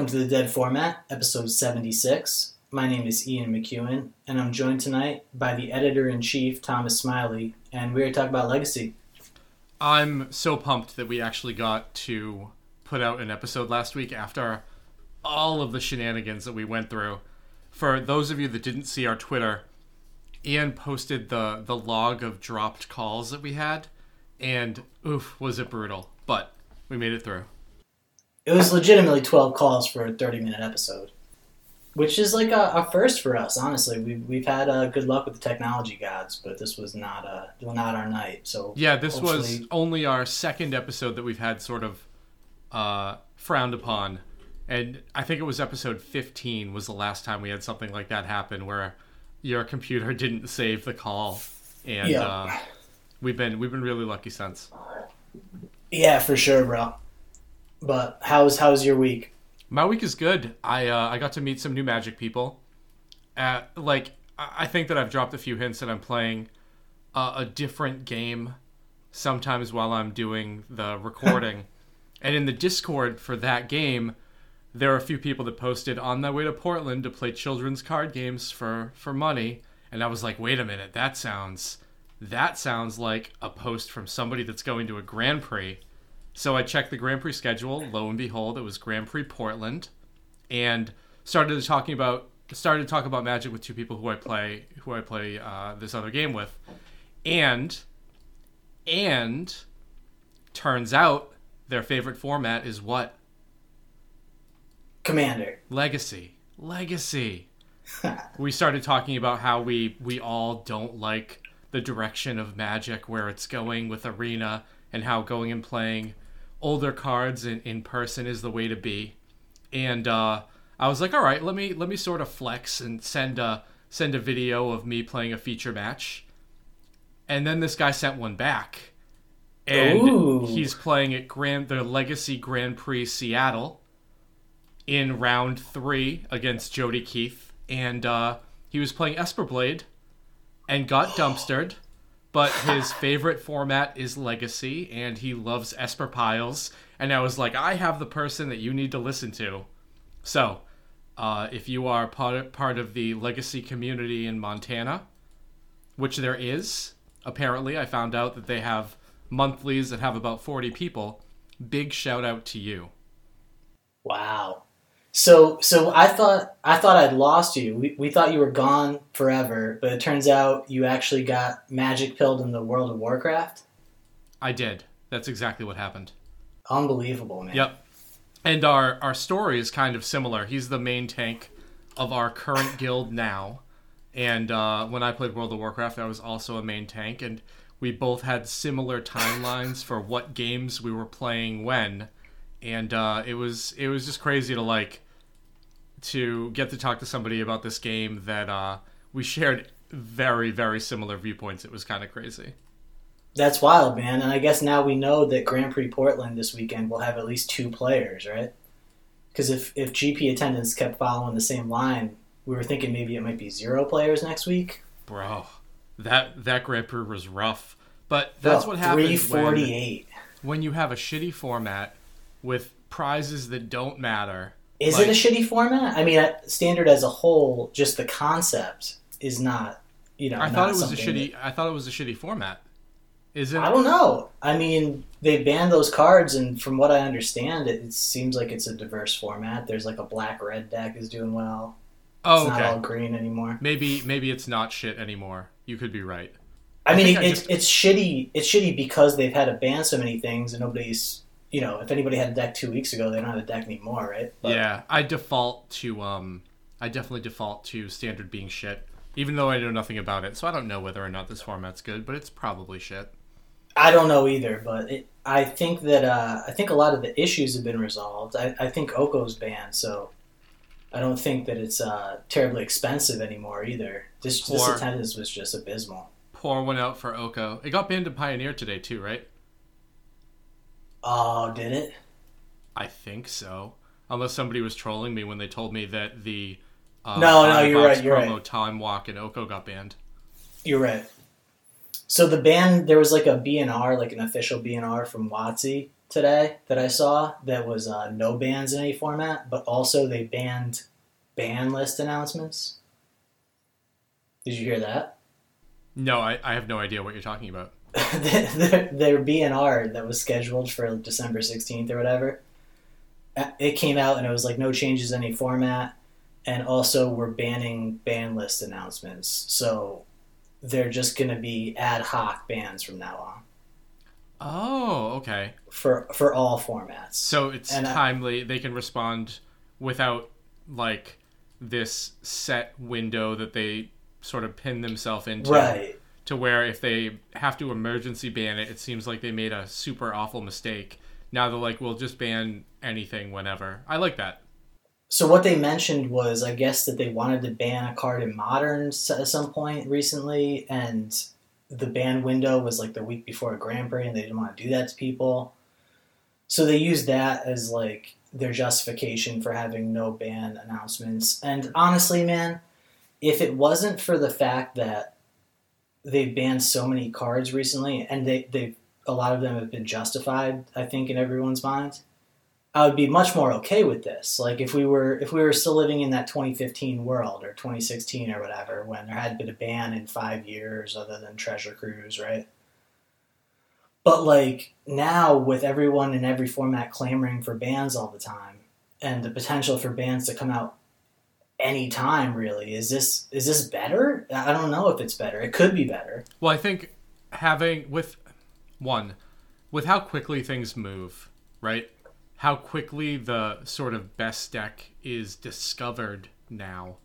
Welcome to the Dead Format, episode 76. My name is Ian McEwen, and I'm joined tonight by the editor in chief, Thomas Smiley, and we're to talk about Legacy. I'm so pumped that we actually got to put out an episode last week after all of the shenanigans that we went through. For those of you that didn't see our Twitter, Ian posted the the log of dropped calls that we had, and oof, was it brutal. But we made it through. It was legitimately 12 calls for a 30 minute episode, which is like a, a first for us, honestly. We've, we've had uh, good luck with the technology gods, but this was not uh, not our night. So Yeah, this was only our second episode that we've had sort of uh, frowned upon. And I think it was episode 15 was the last time we had something like that happen where your computer didn't save the call. And Yeah. uh, we've been we've been really lucky since. Yeah, for sure, bro. But how's how's your week? My week is good. I uh, I got to meet some new Magic people. Uh, like I think that I've dropped a few hints that I'm playing uh, a different game sometimes while I'm doing the recording. and in the Discord for that game, there are a few people that posted on their way to Portland to play children's card games for for money. And I was like, wait a minute, that sounds that sounds like a post from somebody that's going to a Grand Prix. So I checked the Grand Prix schedule. Lo and behold, it was Grand Prix Portland, and started talking about started to talk about Magic with two people who I play who I play uh, this other game with, and and turns out their favorite format is what Commander. Legacy. Legacy. we started talking about how we we all don't like the direction of Magic where it's going with Arena and how going and playing older cards in, in person is the way to be. And uh, I was like, all right, let me let me sort of flex and send a send a video of me playing a feature match. And then this guy sent one back. And Ooh. he's playing at Grand the Legacy Grand Prix Seattle in round three against Jody Keith, and uh, he was playing Esper Blade and got dumpstered. But his favorite format is Legacy, and he loves Esper Piles. And I was like, I have the person that you need to listen to. So, uh, if you are part part of the Legacy community in Montana, which there is, apparently, I found out that they have monthlies that have about forty people. Big shout out to you. Wow. So so I thought I thought I'd lost you. We, we thought you were gone forever, but it turns out you actually got magic pilled in the World of Warcraft. I did. That's exactly what happened. Unbelievable, man. Yep. And our our story is kind of similar. He's the main tank of our current guild now. And uh, when I played World of Warcraft, I was also a main tank, and we both had similar timelines for what games we were playing when. And uh, it was it was just crazy to like to get to talk to somebody about this game that uh, we shared very very similar viewpoints. It was kind of crazy. That's wild, man. And I guess now we know that Grand Prix Portland this weekend will have at least two players, right? Because if, if GP attendance kept following the same line, we were thinking maybe it might be zero players next week. Bro, that that Grand Prix was rough. But that's what happens Three when, forty-eight. when you have a shitty format with prizes that don't matter. Is Like- it a shitty format? I mean, standard as a whole, just the concept is not. You know, I not thought it was a shitty. I thought it was a shitty format. Is it? I don't know. I mean, they banned those cards, and from what I understand, it, it seems like it's a diverse format. There's like a black red deck is doing well. oh, It's not all green anymore. Maybe maybe it's not shit anymore. You could be right. I, I mean, it, I it's just- it's shitty. It's shitty because they've had to ban so many things, and nobody's. You know, if anybody had a deck two weeks ago, they don't have a deck anymore, right? But- yeah, I default to um, I definitely default to standard being shit, even though I know nothing about it. So I don't know whether or not this format's good, but it's probably shit. I don't know either, but it, I think that uh, I think a lot of the issues have been resolved. I, I think Oko's banned, so I don't think that it's uh, terribly expensive anymore either. This, this attendance was just abysmal. Pour one out for Oko. It got banned to Pioneer today too, right? Oh, did it? I think so. Unless somebody was trolling me when they told me that the uh, No, no, you're right, you're promo right. Time Walk and Oko got banned. You're right. So the ban, there was like a BNR, like an official BNR from WotC, today that I saw that was uh, no bans in any format, but also they banned ban list announcements. Did you hear that? No, I, I have no idea what you're talking about. Their, their BNR that was scheduled for December 16th or whatever, uh, it came out and it was like no changes in any format. And also, we're banning ban list announcements. So they're just going to be ad hoc bans from now on. Oh, okay. For for all formats. So it's And I- timely. they can respond without like this set window that they sort of pin themselves into. Right. To where if they have to emergency ban it, it seems like they made a super awful mistake. Now they're like, we'll just ban anything whenever. I like that. So what they mentioned was, I guess, that they wanted to ban a card in Modern at some point recently, and the ban window was like the week before a Grand Prix, and they didn't want to do that to people. So they used that as like their justification for having no ban announcements. And honestly, man, if it wasn't for the fact that they banned so many cards recently, and they they a lot of them have been justified, I think, in everyone's minds. I would be much more okay with this. Like if we were if we were still living in that 2015 world or 2016 or whatever, when there had been a ban in five years other than Treasure Cruise, right? But like now, with everyone in every format clamoring for bans all the time, and the potential for bans to come out anytime, really, is this is this better? I don't know if it's better. It could be better. Well, I think having with one, with how quickly things move, right? How quickly the sort of best deck is discovered now.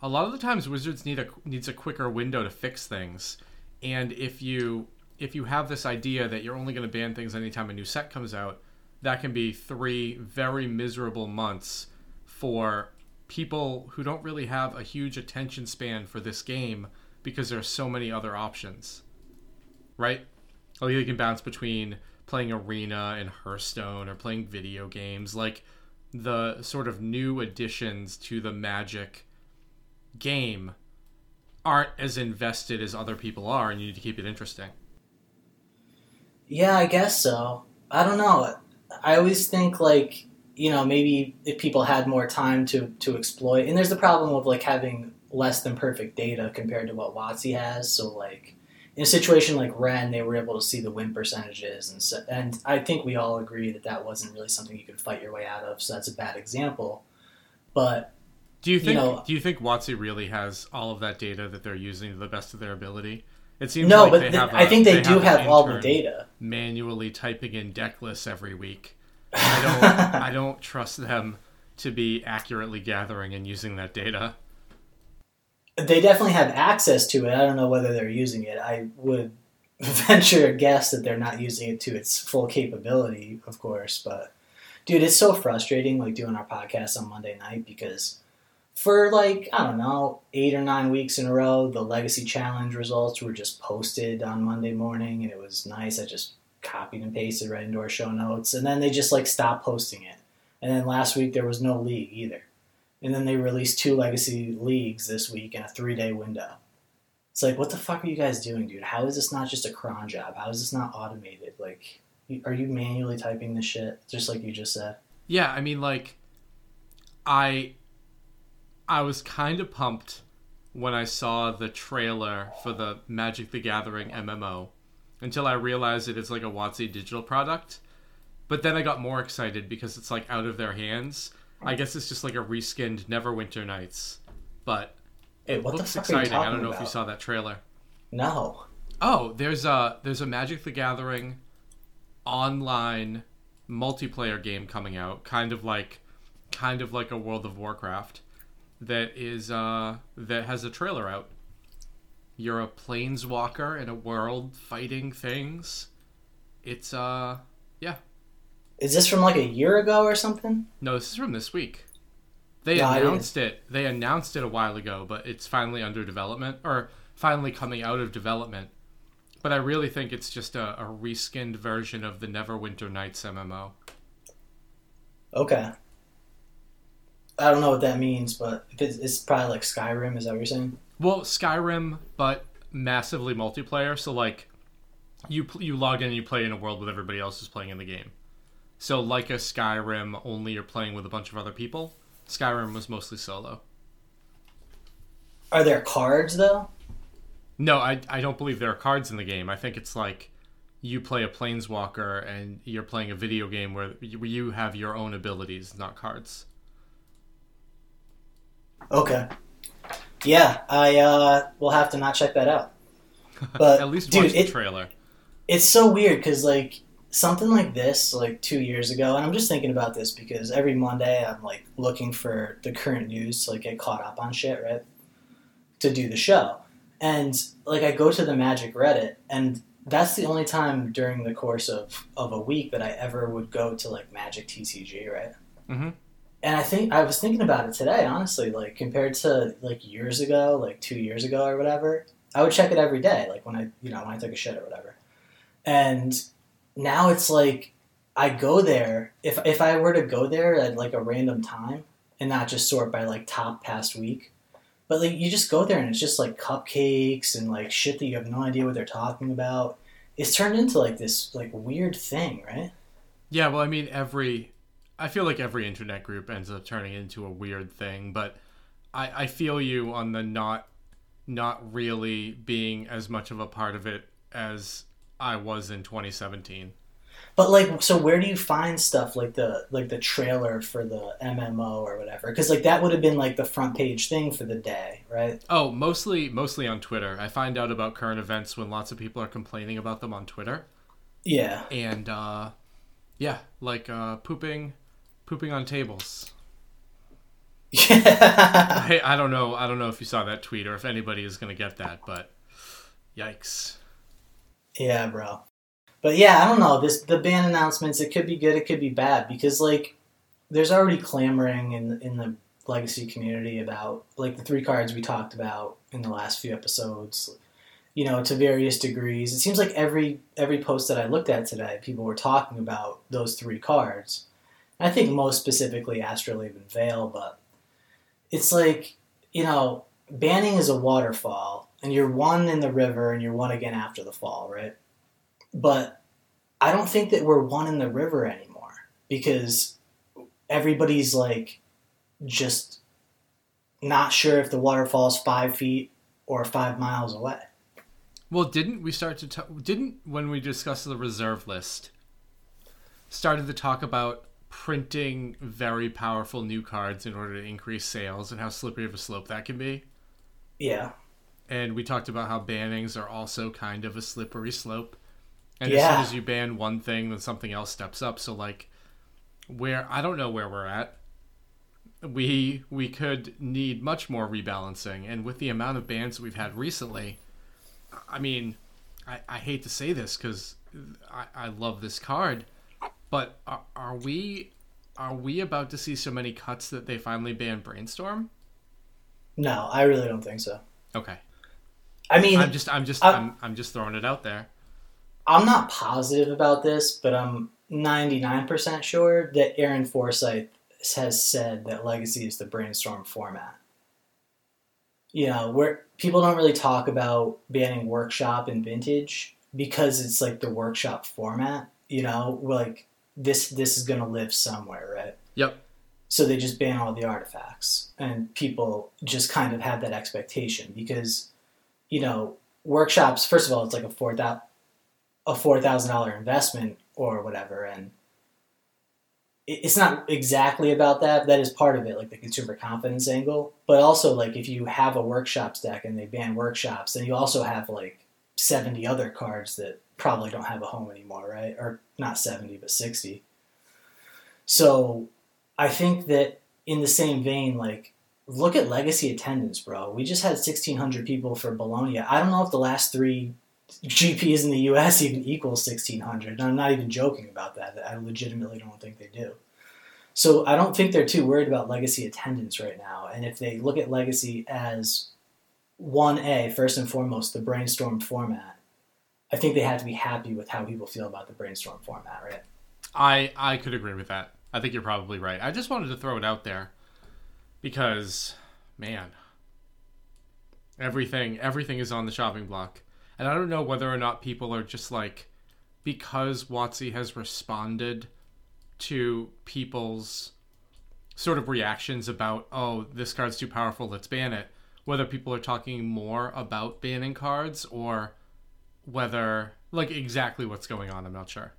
A lot of the times Wizards need a needs a quicker window to fix things. And if you if you have this idea that you're only going to ban things anytime a new set comes out, that can be 3 very miserable months for people who don't really have a huge attention span for this game because there are so many other options right? Like you can bounce between playing Arena and Hearthstone or playing video games. Like the sort of new additions to the Magic game aren't as invested as other people are, and you need to keep it interesting. Yeah, I guess so. I don't know. I always think like you know maybe if people had more time to to exploit, and there's the problem of like having less than perfect data compared to what WotC has. So like in a situation like Ren, they were able to see the win percentages, and so, and I think we all agree that that wasn't really something you could fight your way out of. So that's a bad example. But Do you think know- do you think WotC really has all of that data that they're using to the best of their ability? It seems no, like but they th- have I a- think they, do an have all the data. manually typing in deck lists every week. I don't I don't trust them to be accurately gathering and using that data. They definitely have access to it. I don't know whether they're using it. I would venture a guess that they're not using it to its full capability, of course. But dude, it's so frustrating like doing our podcast on Monday night because for like, I don't know, eight or nine weeks in a row, the Legacy Challenge results were just posted on Monday morning and it was nice. I just copied and pasted right into our show notes. And then they just like stopped posting it. And then last week there was no league either. And then they released two legacy leagues this week in a three day window. It's like, what the fuck are you guys doing, dude? How is this not just a cron job? How is this not automated? Like, are you manually typing this shit, just like you just said? Yeah, I mean like I I was kind of pumped when I saw the trailer for the Magic the Gathering MMO until I realized that it's like a WotC digital product. But then I got more excited because it's like out of their hands. I guess it's just like a reskinned Neverwinter Nights. But Hey, it what looks fuck are you exciting. I don't know if you saw that trailer. No. Oh, there's a there's a Magic the Gathering online multiplayer game coming out, kind of like kind of like a World of Warcraft that is uh that has a trailer out. You're a planeswalker in a world fighting things. It's uh yeah. Is this from like a year ago or something? No, this is from this week. They No, announced it. They announced it a while ago, but it's finally under development or finally coming out of development. But I really think it's just a, a reskinned version of the Neverwinter Nights MMO. Okay. I don't know what that means, but it's, it's probably like Skyrim. Is that what you're saying? Well, Skyrim, but massively multiplayer. So like, you you log in and you play in a world with everybody else who's playing in the game. So like a Skyrim, only you're playing with a bunch of other people. Skyrim was mostly solo. Are there cards though? No, I I don't believe there are cards in the game. I think it's like you play a planeswalker and you're playing a video game where you have your own abilities, not cards. Okay. Yeah, I uh, will have to not check that out. But At least dude, watch the it, trailer. it's so weird because like something like this like two years ago and i'm just thinking about this because every monday i'm like looking for the current news to like get caught up on shit right to do the show and like i go to the magic reddit and that's the only time during the course of of a week that i ever would go to like magic tcg right hmm and i think i was thinking about it today honestly like compared to like years ago like two years ago or whatever i would check it every day like when i you know when i took a shit or whatever and now it's like I go there if if I were to go there at like a random time and not just sort by like top past week, but like you just go there and it's just like cupcakes and like shit that you have no idea what they're talking about. It's turned into like this like weird thing, right? Yeah, well, I mean, every. I feel like every internet group ends up turning into a weird thing, but I, I feel you on the not not really being as much of a part of it as I was in 2017. But like, so where do you find stuff like the like the trailer for the MMO or whatever? Because like that would have been like the front page thing for the day, right? Oh, mostly mostly on Twitter. I find out about current events when lots of people are complaining about them on Twitter. Yeah. And uh yeah, like uh pooping pooping on tables. Yeah. Hey, I don't know. I don't know if you saw that tweet or if anybody is going to get that, but yikes. Yeah, bro. But yeah, I don't know. This the ban announcements. It could be good. It could be bad because like there's already clamoring in in the legacy community about like the three cards we talked about in the last few episodes. You know, to various degrees. It seems like every every post that I looked at today, people were talking about those three cards. I think most specifically Astrolabe and Veil, but it's like you know, banning is a waterfall, and you're one in the river, and you're one again after the fall, right? but I don't think that we're one in the river anymore because everybody's like just not sure if the waterfall's five feet or five miles away. Well, didn't we start to talk? Didn't when we discussed the reserve list, started to talk about printing very powerful new cards in order to increase sales and how slippery of a slope that can be? Yeah. And we talked about how bannings are also kind of a slippery slope. And Yeah. as soon as you ban one thing, then something else steps up. So like, where I don't know where we're at. We we could need much more rebalancing, and with the amount of bans we've had recently, I mean, I, I hate to say this because I, I love this card, but are, are we are we about to see so many cuts that they finally ban brainstorm? No, I really don't think so. Okay, I mean, I'm just I'm just I- I'm, I'm just throwing it out there. I'm not positive about this, but I'm 99% sure that Aaron Forsythe has said that Legacy is the brainstorm format. You know, where people don't really talk about banning workshop and vintage because it's like the workshop format, you know, like this this is going to live somewhere, right? Yep. So they just ban all the artifacts and people just kind of have that expectation because you know, workshops first of all it's like a 4000 a four thousand dollar investment or whatever, and it's not exactly about that. That is part of it, like the consumer confidence angle. But also, like if you have a workshops deck and they ban workshops, then you also have like seventy other cards that probably don't have a home anymore, right? Or not seventy, but sixty. So, I think that in the same vein, like look at legacy attendance, bro. We just had sixteen hundred people for Bologna. I don't know if the last three GPs in the US even equals 1600. And I'm not even joking about that. I legitimately don't think they do. So I don't think they're too worried about legacy attendance right now. And if they look at legacy as 1A, first and foremost, the brainstorm format, I think they have to be happy with how people feel about the brainstorm format, right? I I could agree with that. I think you're probably right. I just wanted to throw it out there because man, everything everything is on the shopping block. And I don't know whether or not people are just like because WotC has responded to people's sort of reactions about, oh, this card's too powerful, let's ban it. Whether people are talking more about banning cards or whether, like, exactly what's going on, I'm not sure.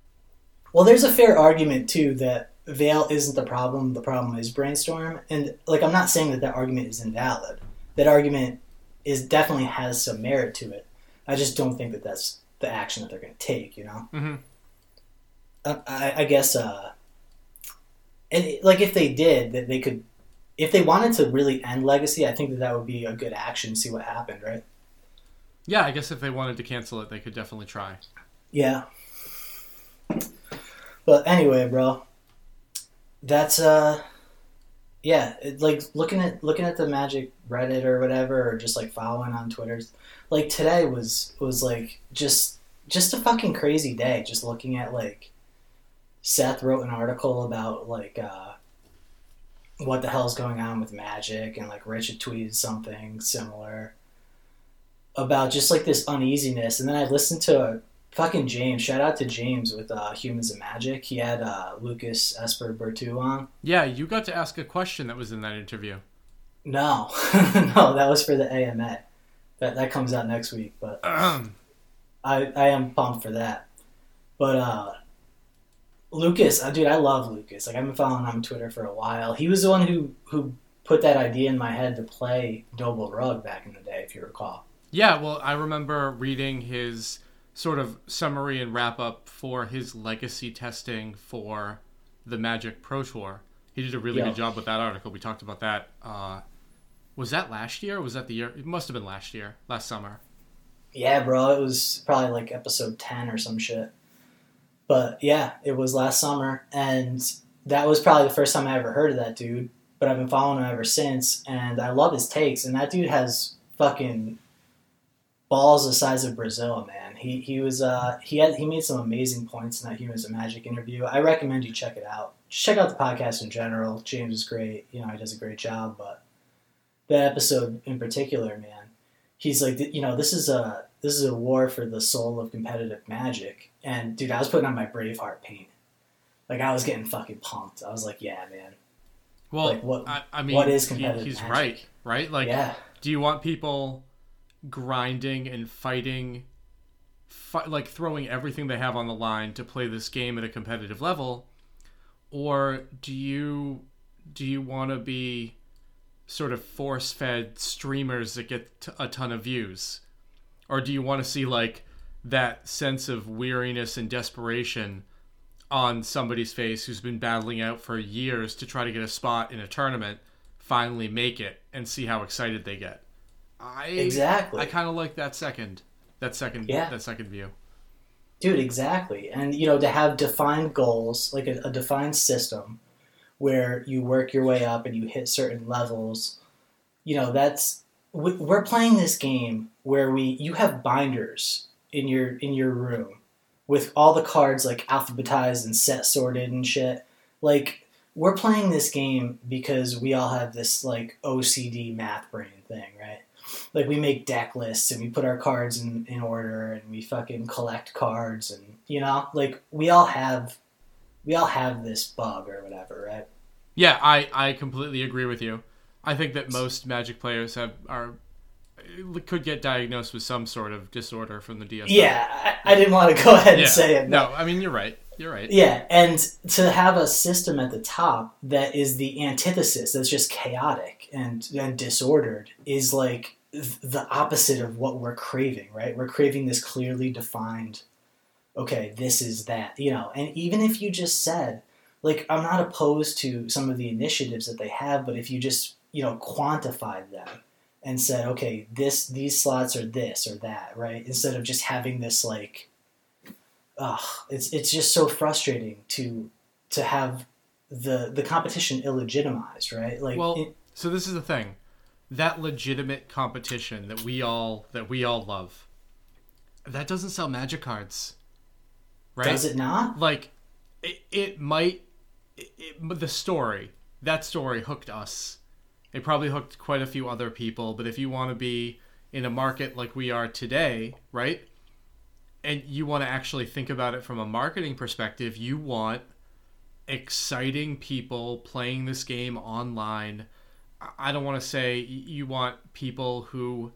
Well, there's a fair argument, too, that Veil isn't the problem, the problem is Brainstorm. And, like, I'm not saying that that argument is invalid. That argument is definitely has some merit to it. I just don't think that that's the action that they're going to take, you know? Mm-hmm. I, I guess, uh, and like if they did, that they could, if they wanted to really end Legacy, I think that that would be a good action. To see what happened, right? Yeah, I guess if they wanted to cancel it, they could definitely try. Yeah. But anyway, bro, that's uh, yeah, it, like looking at looking at the Magic Reddit or whatever, or just like following on Twitter. Like today was was like just just a fucking crazy day. Just looking at like Seth wrote an article about like uh, what the hell's going on with Magic, and like Rich had tweeted something similar about just like this uneasiness. And then I listened to fucking James. Shout out to James with uh, Humans of Magic. He had uh, Lucas Esper Berthoud on. Yeah, you got to ask a question that was in that interview. No, no, that was for the AMA. That that comes out next week, but I I am pumped for that. But uh Lucas, uh, dude, I love Lucas. Like I've been following him on Twitter for a while. He was the one who who put that idea in my head to play Noble Rug back in the day, if you recall. Yeah, well, I remember reading his sort of summary and wrap up for his legacy testing for the Magic Pro Tour. He did a really Yeah. good job with that article. We talked about that. Uh, was that last year? Or was that the year? It must have been last year, last summer. Yeah, bro, it was probably like episode 10 or some shit. But yeah, it was last summer, and that was probably the first time I ever heard of that dude. But I've been following him ever since, and I love his takes. And that dude has fucking balls the size of Brazil, man. He he was uh he had he made some amazing points in that Humans of Magic interview. I recommend you check it out. Just check out the podcast in general. James is great. You know, he does a great job, but that episode in particular, man, he's like, you know, this is a this is a war for the soul of competitive magic. And dude, I was putting on my Braveheart paint. Like I was getting fucking pumped. I was like, yeah, man. Well, Like, what- I, I mean, what is he- competitive he's magic? right, right? Like, yeah. do you want people grinding and fighting, fi- like throwing everything they have on the line to play this game at a competitive level, or do you do you want to be sort of force-fed streamers that get t- a ton of views, or do you want to see like that sense of weariness and desperation on somebody's face who's been battling out for years to try to get a spot in a tournament finally make it and see how excited they get. I Exactly. I kind of like that second that second Yeah. that second view. Dude, exactly. And you know, to have defined goals, like a, a defined system where you work your way up and you hit certain levels, you know, that's we- we're playing this game where we you have binders in your in your room with all the cards like alphabetized and set sorted and shit. Like we're playing this game because we all have this like OCD math brain thing, right? Like we make deck lists and we put our cards in, in order and we fucking collect cards and you know, like we all have we all have this bug or whatever, right? Yeah, I I completely agree with you. I think that most Magic players have are could get diagnosed with some sort of disorder from the DSM. Yeah, I, I didn't want to go ahead yeah. and say it. No, I mean you're right. You're right. Yeah, and to have a system at the top that is the antithesis, that's just chaotic and, and disordered, is like the opposite of what we're craving, right? We're craving this clearly defined, okay, this is that, you know, and even if you just said, like, I'm not opposed to some of the initiatives that they have, but if you just, you know, quantified them and said, okay, this, these slots are this or that, right? Instead of just having this, like, ugh, it's it's just so frustrating to to have the the competition illegitimized, right? Like, Well, it- so this is the thing. That legitimate competition that we all that we all love. That doesn't sell magic cards. Right? does it not? like it, it might it, it, the story that story hooked us it probably hooked quite a few other people but if you want to be in a market like we are today right and you want to actually think about it from a marketing perspective you want exciting people playing this game online. I don't want to say you want people who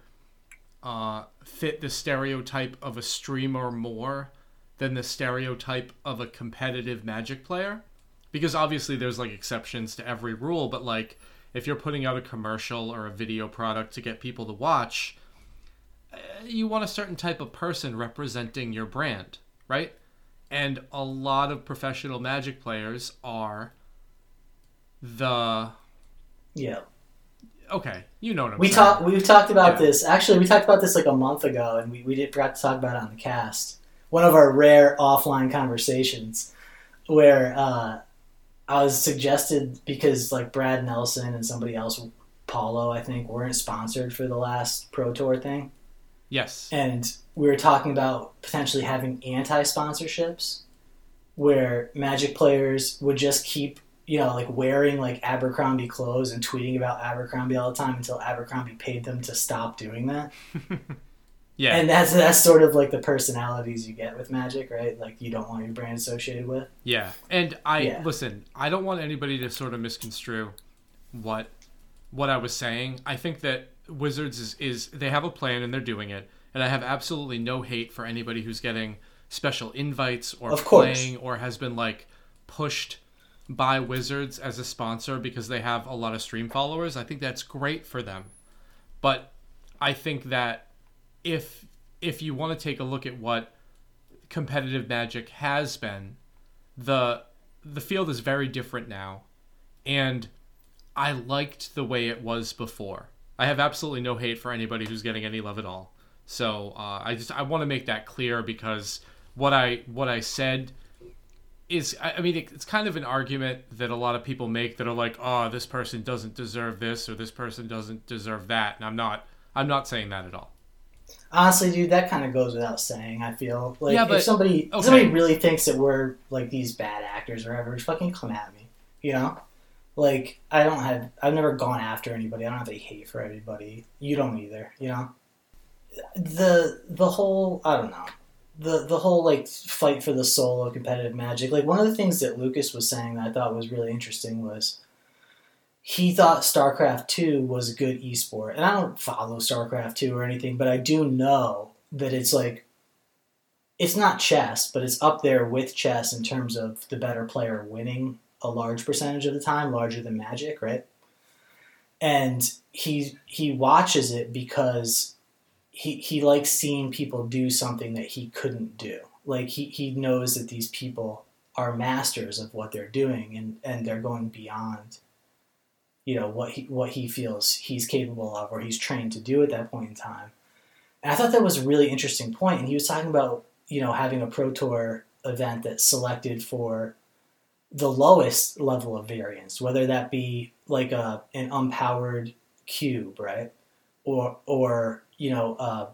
uh, fit the stereotype of a streamer more than the stereotype of a competitive Magic player, because obviously there's like exceptions to every rule. But like, if you're putting out a commercial or a video product to get people to watch, eh, you want a certain type of person representing your brand, right? And a lot of professional Magic players are the yeah okay, you know what I'm we saying. talked. We've talked about Yeah. this. Actually, we talked about this like a month ago, and we, we did forgot to talk about it on the cast. One of our rare offline conversations, where uh, I was suggested because like Brad Nelson and somebody else, Paulo, I think, weren't sponsored for the last Pro Tour thing, Yes. and we were talking about potentially having anti-sponsorships, where Magic players would just keep you know, like wearing like Abercrombie clothes and tweeting about Abercrombie all the time until Abercrombie paid them to stop doing that. Yeah. And that's that's sort of like the personalities you get with Magic, right? Like you don't want your brand associated with. Yeah, and I Yeah. listen. I don't want anybody to sort of misconstrue what what I was saying. I think that Wizards is, is they have a plan and they're doing it, and I have absolutely no hate for anybody who's getting special invites or Of course. playing or has been like pushed by Wizards as a sponsor because they have a lot of stream followers. I think that's great for them, but I think that if if you want to take a look at what competitive magic has been the the field is very different now. And i liked the way it was before. I have absolutely no hate for anybody who's getting any love at all. So uh, i just i want to make that clear because what i what i said is i mean it's kind of an argument that a lot of people make that are like oh this person doesn't deserve this or this person doesn't deserve that and i'm not i'm not saying that at all Honestly, dude, that kind of goes without saying. I feel like Yeah, but- if somebody okay. if somebody really thinks that we're like these bad actors or whatever, just fucking come at me. You know, like I don't have I've never gone after anybody. I don't have any hate for anybody. You don't either. You know, the the whole I don't know the the whole like fight for the soul of competitive magic. Like one of the things that Lucas was saying that I thought was really interesting was he thought StarCraft 2 was a good esport. And I don't follow StarCraft 2 or anything, but I do know that it's like it's not chess, but it's up there with chess in terms of the better player winning a large percentage of the time, larger than Magic, right? And he he watches it because he he likes seeing people do something that he couldn't do. Like he, he knows that these people are masters of what they're doing and, and they're going beyond you know what he what he feels he's capable of or he's trained to do at that point in time. And I thought that was a really interesting point. And he was talking about you know having a pro tour event that's selected for the lowest level of variance, whether that be like a an unpowered cube, right, or or you know uh,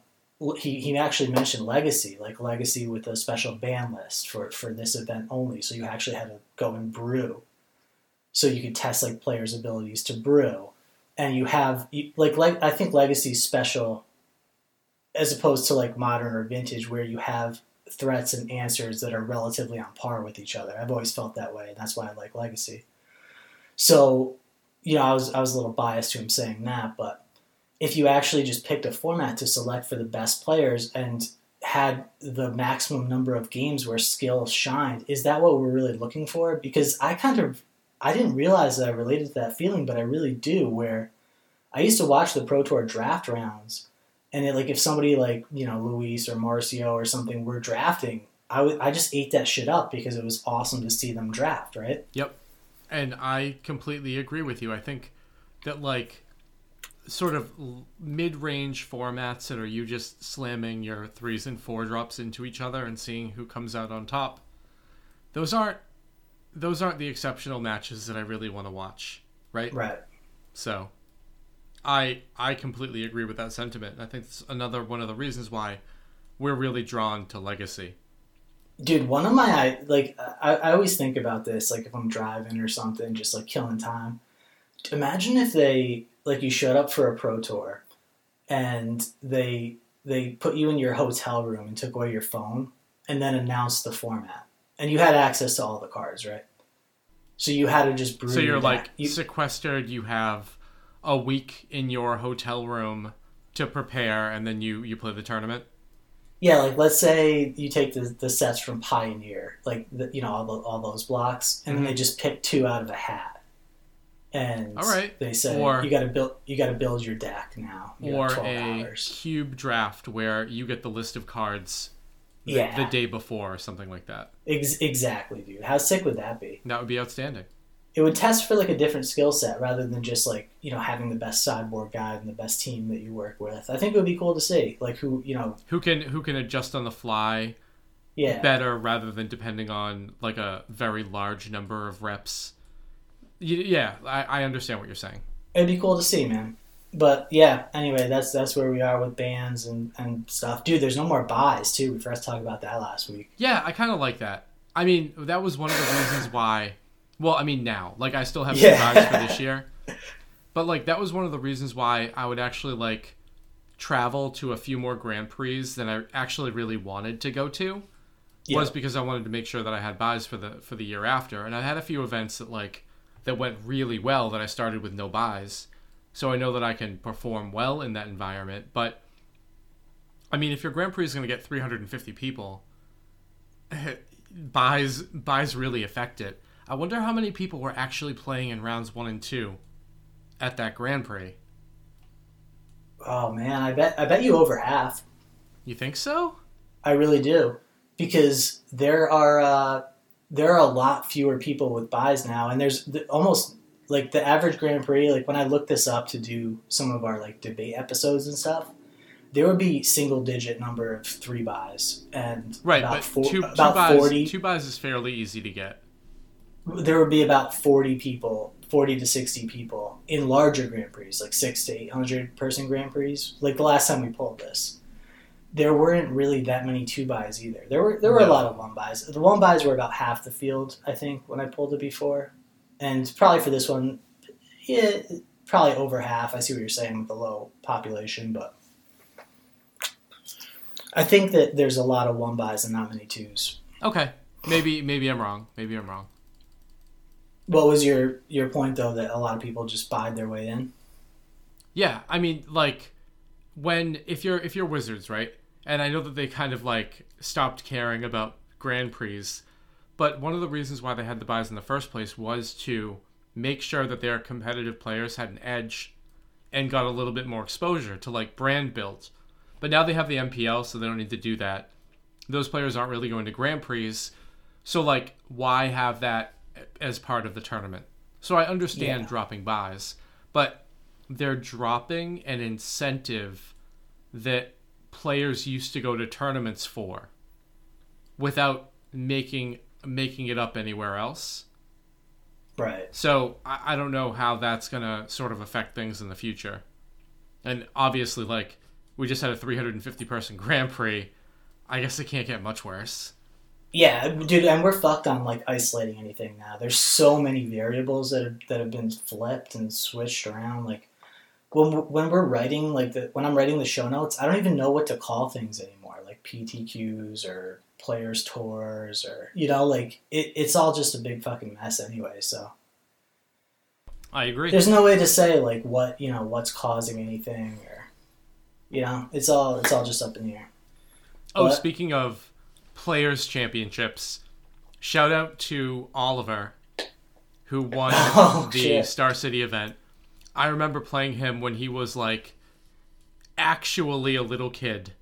he he actually mentioned legacy, like legacy with a special ban list for for this event only. So you actually had to go and brew so you could test like players' abilities to brew, and you have like like I think Legacy's special, as opposed to like modern or vintage, where you have threats and answers that are relatively on par with each other. I've always felt that way, and that's why I like Legacy. So, you know, I was I was a little biased to him saying that, but if you actually just picked a format to select for the best players and had the maximum number of games where skill shined, is that what we're really looking for? Because I kind of I didn't realize that I related to that feeling, but I really do. Where I used to watch the Pro Tour draft rounds, and it, like if somebody like you know Luis or Marcio or something were drafting, I would I just ate that shit up because it was awesome to see them draft, right? Yep. And I completely agree with you. I think that like sort of mid-range formats that are you just slamming your threes and four drops into each other and seeing who comes out on top. Those aren't those aren't the exceptional matches that I really want to watch, right? Right. So I I completely agree with that sentiment. I think it's another one of the reasons why we're really drawn to Legacy. Dude, one of my I- like I, I always think about this like if I'm driving or something, just like killing time. Imagine if they like you showed up for a pro tour, and they they put you in your hotel room and took away your phone, and then announced the format, and you had access to all the cards, right? So you had to just brew. So you're like. You- sequestered. You have a week in your hotel room to prepare, and then you you play the tournament. Yeah, like let's say you take the, the sets from Pioneer, like the, you know all the, all those blocks, and then they mm-hmm. just pick two out of a hat, and. All right. they say Or- you got to build you got to build your deck now. You or a hours. cube draft where you get the list of cards the, Yeah. the day before or something like that. Ex- exactly, dude. How sick would that be? That would be outstanding. It would test for like a different skill set rather than just like you know having the best sideboard guide and the best team that you work with. I think it would be cool to see like who you know. Who can who can adjust on the fly Yeah, better rather than depending on like a very large number of reps. Yeah, I, I understand what you're saying. it'd be cool to see, man. But yeah, anyway, that's that's where we are with bands and, and stuff. Dude, there's no more buys too. We forgot talked about that last week. Yeah, I kind of like that. I mean, that was one of the reasons why. Well, I mean, now, like, I still have Yeah. some vibes for this year, but like, that was one of the reasons why I would actually like travel to a few more Grand Prix than I actually really wanted to go to. Yeah. Was because I wanted to make sure that I had buys for the for the year after, and I had a few events that like that went really well that I started with no buys, so I know that I can perform well in that environment. But I mean, if your Grand Prix is going to get 350 people, buys buys really affect it. I wonder how many people were actually playing in rounds one and two at that Grand Prix. Oh man, I bet I bet you over half. You think so? I really do, because there are uh, there are a lot fewer people with buys now, and there's the, almost like the average Grand Prix. Like when I looked this up to do some of our like debate episodes and stuff, there would be single digit number of three buys, and Right, about but four, two, two about buys forty. two buys is fairly easy to get. there would be about 40 people 40 to 60 people in larger grand prix like 6 to 800 person grand prix like the last time we pulled this there weren't really that many two buys either. There were there were a lot of one buys. The one buys were about half the field i think when i pulled it before. And probably for this one yeah probably over half. I see what you're saying with the low population but i think that there's a lot of one buys and not many twos. Okay, maybe maybe I'm wrong. Maybe I'm wrong. what was your your point though that a lot of people just buyed their way in? Yeah, I mean, like when if you're if you're Wizards, right? And I know that they kind of like stopped caring about Grand Prix, but one of the reasons why they had the buys in the first place was to make sure that their competitive players had an edge and got a little bit more exposure to like brand build. But now they have the MPL, so they don't need to do that. Those players aren't really going to Grand Prix, so like why have that as part of the tournament? So I understand Yeah. dropping buys, but they're dropping an incentive that players used to go to tournaments for without making making it up anywhere else. right So I, I don't know how that's gonna sort of affect things in the future. And obviously, like we just had a 350 person Grand Prix. I guess it can't get much worse. Yeah, dude, and we're fucked on like isolating anything now. There's so many variables that have, that have been flipped and switched around. Like when when we're writing like the when I'm writing the show notes, I don't even know what to call things anymore. Like PTQs or players tours or you know like it, it's all just a big fucking mess anyway. So I agree. there's no way to say like what you know what's causing anything or you know it's all it's all just up in the air. Oh, What? speaking of players championships, shout out to Oliver, who won Oh, the shit. Star City event. I remember playing him when he was like actually a little kid,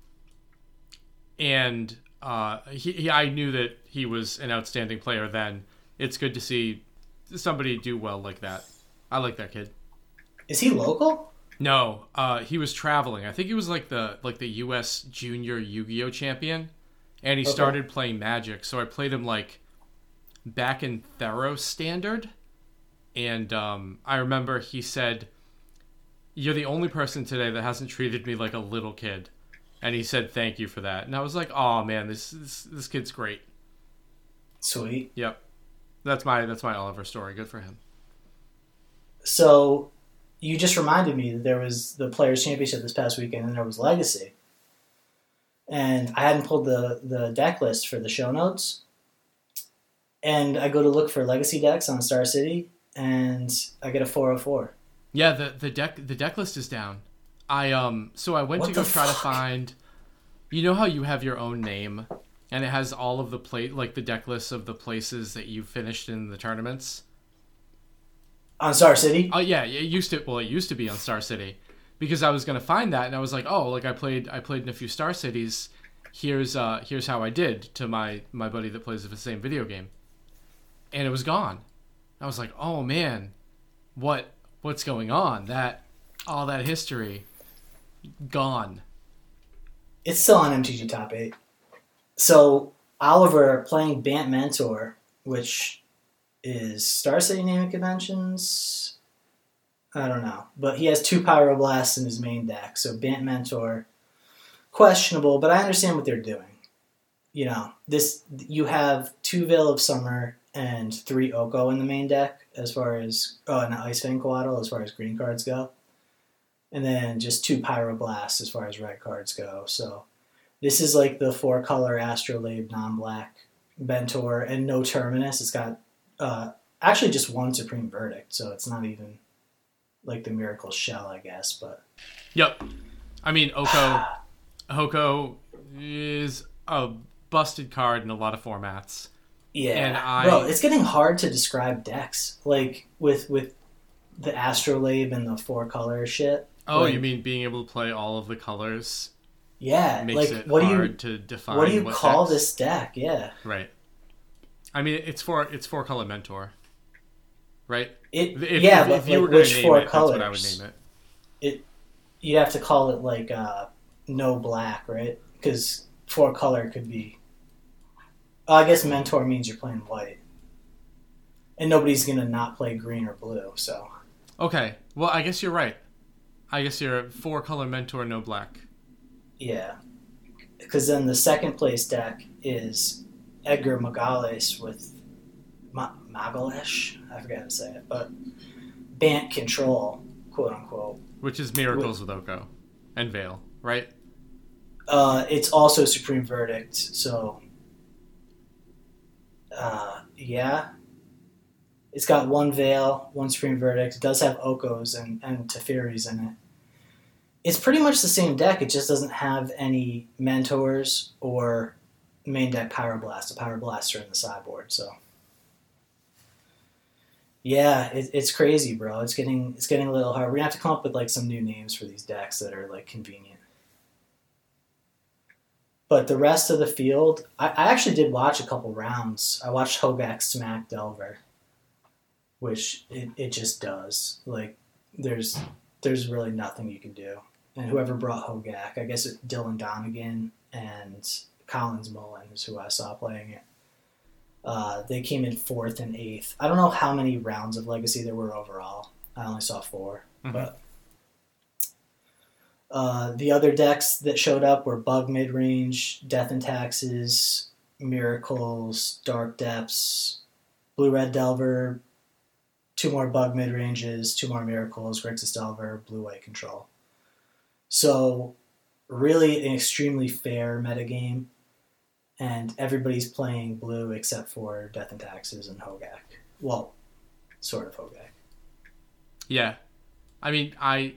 and uh, he, he I knew that he was an outstanding player. Then it's good to see somebody do well like that. I like that kid. Is he local? No, uh, he was traveling. I think he was like the like the U.S. Junior Yu-Gi-Oh champion, and he Okay. started playing Magic. So I played him like back in Theros Standard, and um, I remember he said, "You're the only person today that hasn't treated me like a little kid," and he said, "Thank you for that." And I was like, "Oh man, this this, this kid's great." Sweet. Yep, that's my that's my Oliver story. Good for him. So you just reminded me that there was the Players Championship this past weekend, and there was Legacy. And I hadn't pulled the the deck list for the show notes. and I go to look for legacy decks on Star City, and I get a 404. Yeah, the the deck the deck list is down. I um so I went What to go try to find you know how you have your own name and it has all of the plate like the deck lists of the places that you finished in the tournaments. On Star City? Oh yeah, it used to well it used to be on Star City because I was going to find that and I was like, "Oh, like I played I played in a few Star Cities. Here's uh here's how I did to my my buddy that plays the same video game." And it was gone. I was like, "Oh man, what what's going on? That all that history gone." It's still on MTG Top 8. So, Oliver playing Bant Mentor, which is Star City naming conventions. I don't know. But he has two Pyroblasts in his main deck. So, Bant Mentor, questionable, but I understand what they're doing. You know, this you have two Veil of Summer and three Oko in the main deck as far as oh and an Ice Fang Coatl as far as green cards go. And then just two Pyroblasts as far as red cards go. So this is like the four color Astrolabe non black Mentor and no Terminus. It's got uh, actually just one Supreme Verdict, so it's not even like the Miracle Shell, I guess. But Yep. I mean, Oko Oko is a busted card in a lot of formats. Yeah, And I- bro, it's getting hard to describe decks like with with the Astrolabe and the four color shit. Oh, Like- you mean being able to play all of the colors Yeah, makes like it what do hard you to define what do you what call decks- this deck? Yeah, Right. I mean, it's for it's four color mentor, right? it If, yeah, if, but if you like were which to name four it, colors? that's what I would name it. you'd have to call it like uh, no black, right? Because four color could be. I guess mentor means you're playing white, and nobody's gonna not play green or blue. So Okay. Well, I guess you're right. I guess you're a four color mentor, no black. yeah, because then the second place deck is Edgar Magales with Ma- Magalesh. I forgot how to say it, but Bant control, quote unquote. Which is miracles with Oko and Veil, right? Uh, it's also Supreme Verdict, so uh, yeah. It's got one Veil, one Supreme Verdict. It does have Okos and, and Teferis in it. It's pretty much the same deck, it just doesn't have any Mentors or main deck Power Pyroblast. The Pyroblasts are in the sideboard, so. Yeah, it, it's crazy, bro. It's getting it's getting a little hard. We're gonna have to come up with like some new names for these decks that are like convenient. But the rest of the field, I, I actually did watch a couple rounds. I watched Hogak smack Delver, which it, it just does. Like there's there's really nothing you can do. And whoever brought Hogak, I guess it, Dylan Donegan and Collins Mullen is who I saw playing it. Uh, they came in fourth and eighth. I don't know how many rounds of Legacy there were overall. I only saw 4 Mhm. but uh, the other decks that showed up were Bug Midrange, Death and Taxes, Miracles, Dark Depths, Blue Red Delver, two more Bug Midranges, two more Miracles, Grixis Delver, Blue White Control. So, really an extremely fair metagame, and everybody's playing blue except for Death and Taxes and Hogak. Well, sort of Hogak. Yeah. I mean, I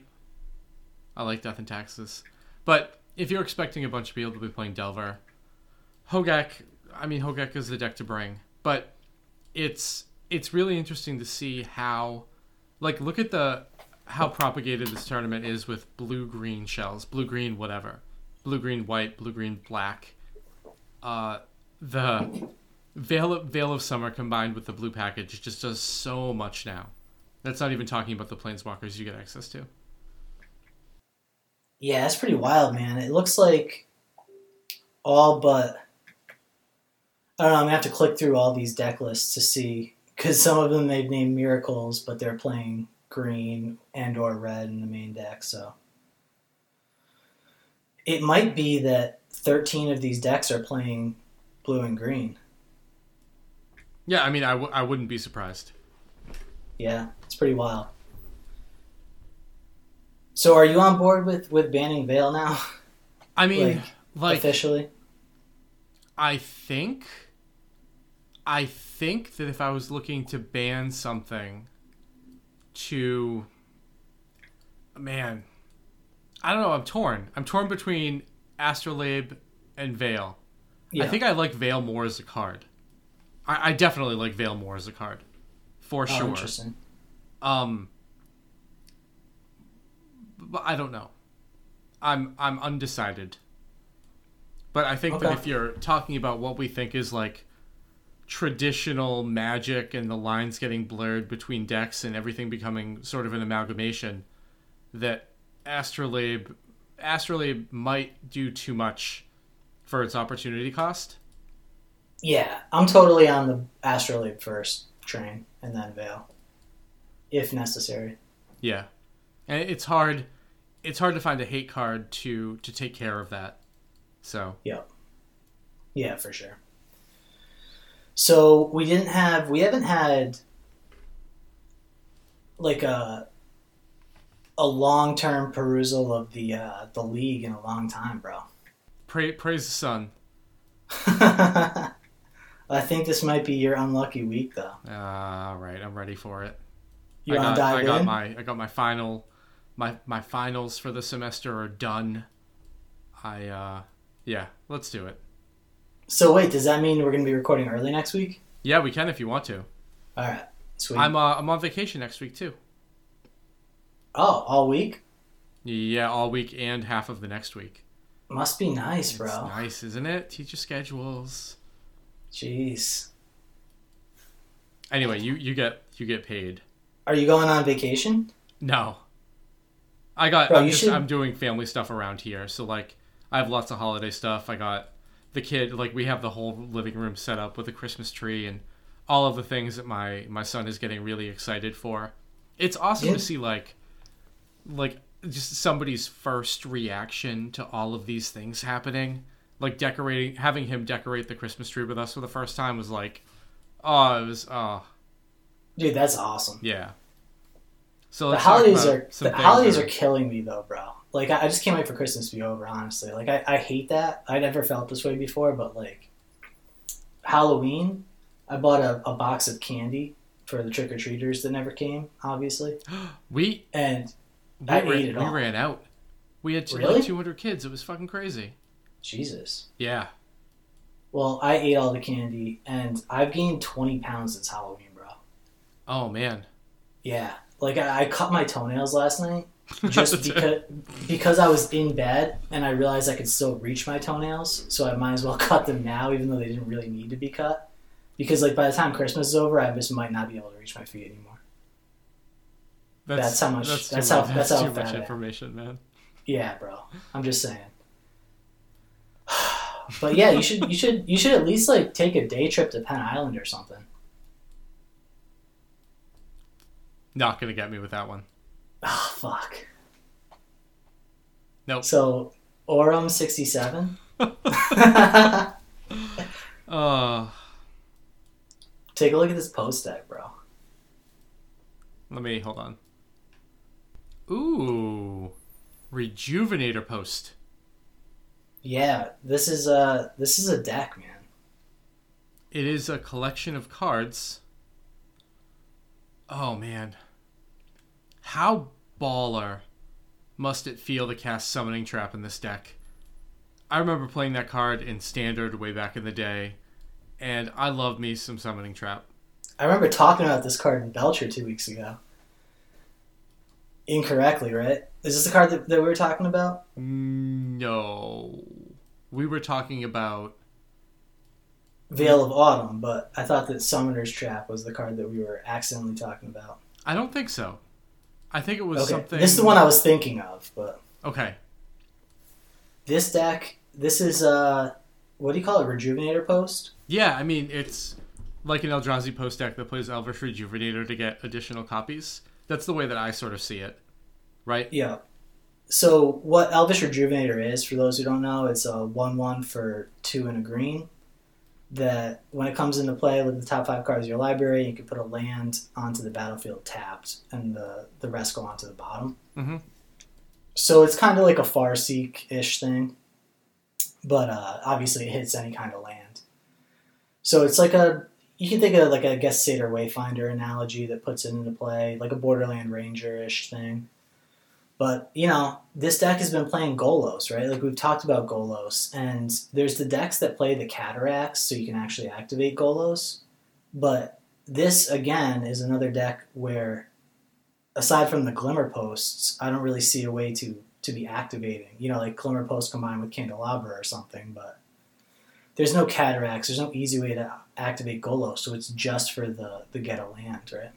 I like Death and Taxes. But if you're expecting a bunch of people to be playing Delver, Hogak, I mean Hogak is the deck to bring. But it's it's really interesting to see how like look at the how propagated this tournament is with blue green shells, blue green whatever. Blue green white, blue green black. Uh the Veil of, Veil of Summer combined with the blue package just does so much now. That's not even talking about the planeswalkers you get access to. Yeah, it's pretty wild, man. It looks like all but I don't know. I'm gonna have to click through all these deck lists to see because some of them they've named miracles, but they're playing green and or red in the main deck. So it might be that 13 of these decks are playing blue and green. Yeah, I mean, I, w- I wouldn't be surprised. Yeah, it's pretty wild. So are you on board with with banning Veil now I mean, Like, like, officially? I think, I think that if I was looking to ban something to man, I don't know, I'm torn. I'm torn between Astrolabe and Veil. Yeah. I think I like Veil more as a card. I, I definitely like Veil more as a card. For oh, sure. interesting. Um but I don't know. I'm I'm undecided. But I think that if you're talking about what we think is like traditional magic and the lines getting blurred between decks and everything becoming sort of an amalgamation, that Astrolabe Astrolabe might do too much for its opportunity cost. Yeah, I'm totally on the Astrolabe first train and then Veil, if necessary. Yeah, and it's hard. It's hard to find a hate card to to take care of that. So Yeah, yeah, for sure. So we didn't have we haven't had like a a long term perusal of the uh, the league in a long time, bro. pray, praise the sun. I think this might be your unlucky week, though. All right, I'm ready for it. You I got, I got in? my I got my final my my finals for the semester are done. I uh yeah, let's do it. So wait, does that mean we're going to be recording early next week? Yeah, we can if you want to. All right, sweet. I'm uh, I'm on vacation next week too. oh, all week Yeah, all week and half of the next week. must be nice, bro. It's nice, isn't it? Teacher schedules. Jeez, Anyway, you you get you get paid. are you going on vacation? No. I got Bro, I'm just should- I'm doing family stuff around here. So like I have lots of holiday stuff. I got the kid like we have the whole living room set up with a Christmas tree and all of the things that my my son is getting really excited for. It's awesome Yeah. to see like like just somebody's first reaction to all of these things happening. Like decorating having him decorate the Christmas tree with us for the first time was like oh, it was oh, Dude, that's awesome. yeah. So The holidays are the holidays are killing me though, bro. Like I, I just can't wait for Christmas to be over. Honestly, like I, I hate that. I never felt this way before, but like Halloween, I bought a, a box of candy for the trick or treaters that never came, obviously, We and we, I ran, ate it we all. ran out. We had Really? like 200 kids. It was fucking crazy. Jesus. Yeah. Well, I ate all the candy, and I've gained twenty pounds since Halloween, bro. Oh man. Yeah, like I, I cut my toenails last night just oh, because because I was in bed and I realized I could still reach my toenails, so I might as well cut them now, even though they didn't really need to be cut. Because like by the time Christmas is over, I just might not be able to reach my feet anymore. That's how much- That's, that's how- much, that's that's how too much fat I am. information, man. Yeah, bro. I'm just saying. but yeah, you should you should you should at least like take a day trip to Penn Island or something. Not gonna get me with that one. Oh fuck. Nope. So Orem sixty seven. Uh, Take a look at this post deck, bro. let me hold on. Ooh, rejuvenator post. Yeah, this is a this is a deck, man. It is a collection of cards. Oh man. How baller must it feel to cast Summoning Trap in this deck? I remember playing that card in Standard way back in the day, and I love me some Summoning Trap. I remember talking about this card in Belcher two weeks ago. Incorrectly, right? Is this the card that, that we were talking about? No. We were talking about. Veil of Autumn, but I thought that Summoner's Trap was the card that we were accidentally talking about. I don't think so. I think it was Okay, something. this is the one I was thinking of, but Okay. this deck, this is uh, what do you call it? Rejuvenator post. Yeah, I mean, it's like an Eldrazi post deck that plays Elvish Rejuvenator to get additional copies. That's the way that I sort of see it. Right? Yeah. So what Elvish Rejuvenator is, for those who don't know, it's a one-one for two and a green. That when it comes into play, look at the top five cards of your library. You can put a land onto the battlefield tapped, and the the rest go onto the bottom. Mhm. So it's kind of like a Farseek ish thing, but uh, obviously it hits any kind of land. So it's like a you can think of like a I guess Satyr Wayfinder analogy that puts it into play, like a Borderland Ranger ish thing. But you know, this deck has been playing Golos, right? Like we've talked about Golos, and there's the decks that play the Cataracts, so you can actually activate Golos. But this again is another deck where, aside from the Glimmer Posts, I don't really see a way to to be activating. You know, like Glimmer Post combined with Candelabra or something, but there's no cataracts. There's no easy way to activate Golos, so it's just for the the get a land, right?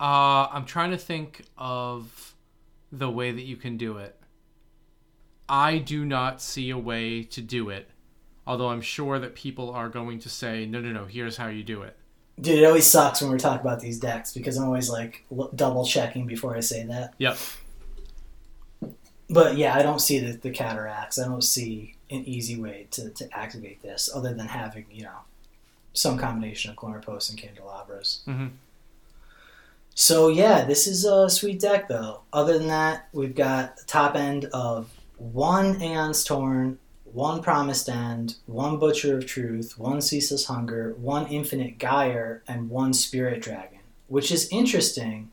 Uh, I'm trying to think of the way that you can do it. I do not see a way to do it, although I'm sure that people are going to say, no, no, no, here's how you do it. Dude, it always sucks when we're talking about these decks because I'm always like double checking before I say that. Yep. But yeah, I don't see the, the cataracts. I don't see an easy way to, to activate this other than having, you know, some combination of Glimmer Posts and Candelabras. Mm-hmm. So yeah, this is a sweet deck though. Other than that, we've got the top end of one Aeon's Torn, one Promised End, one Butcher of Truth, one Ceaseless Hunger, one Infinite Gyre, and one Spirit Dragon. Which is interesting.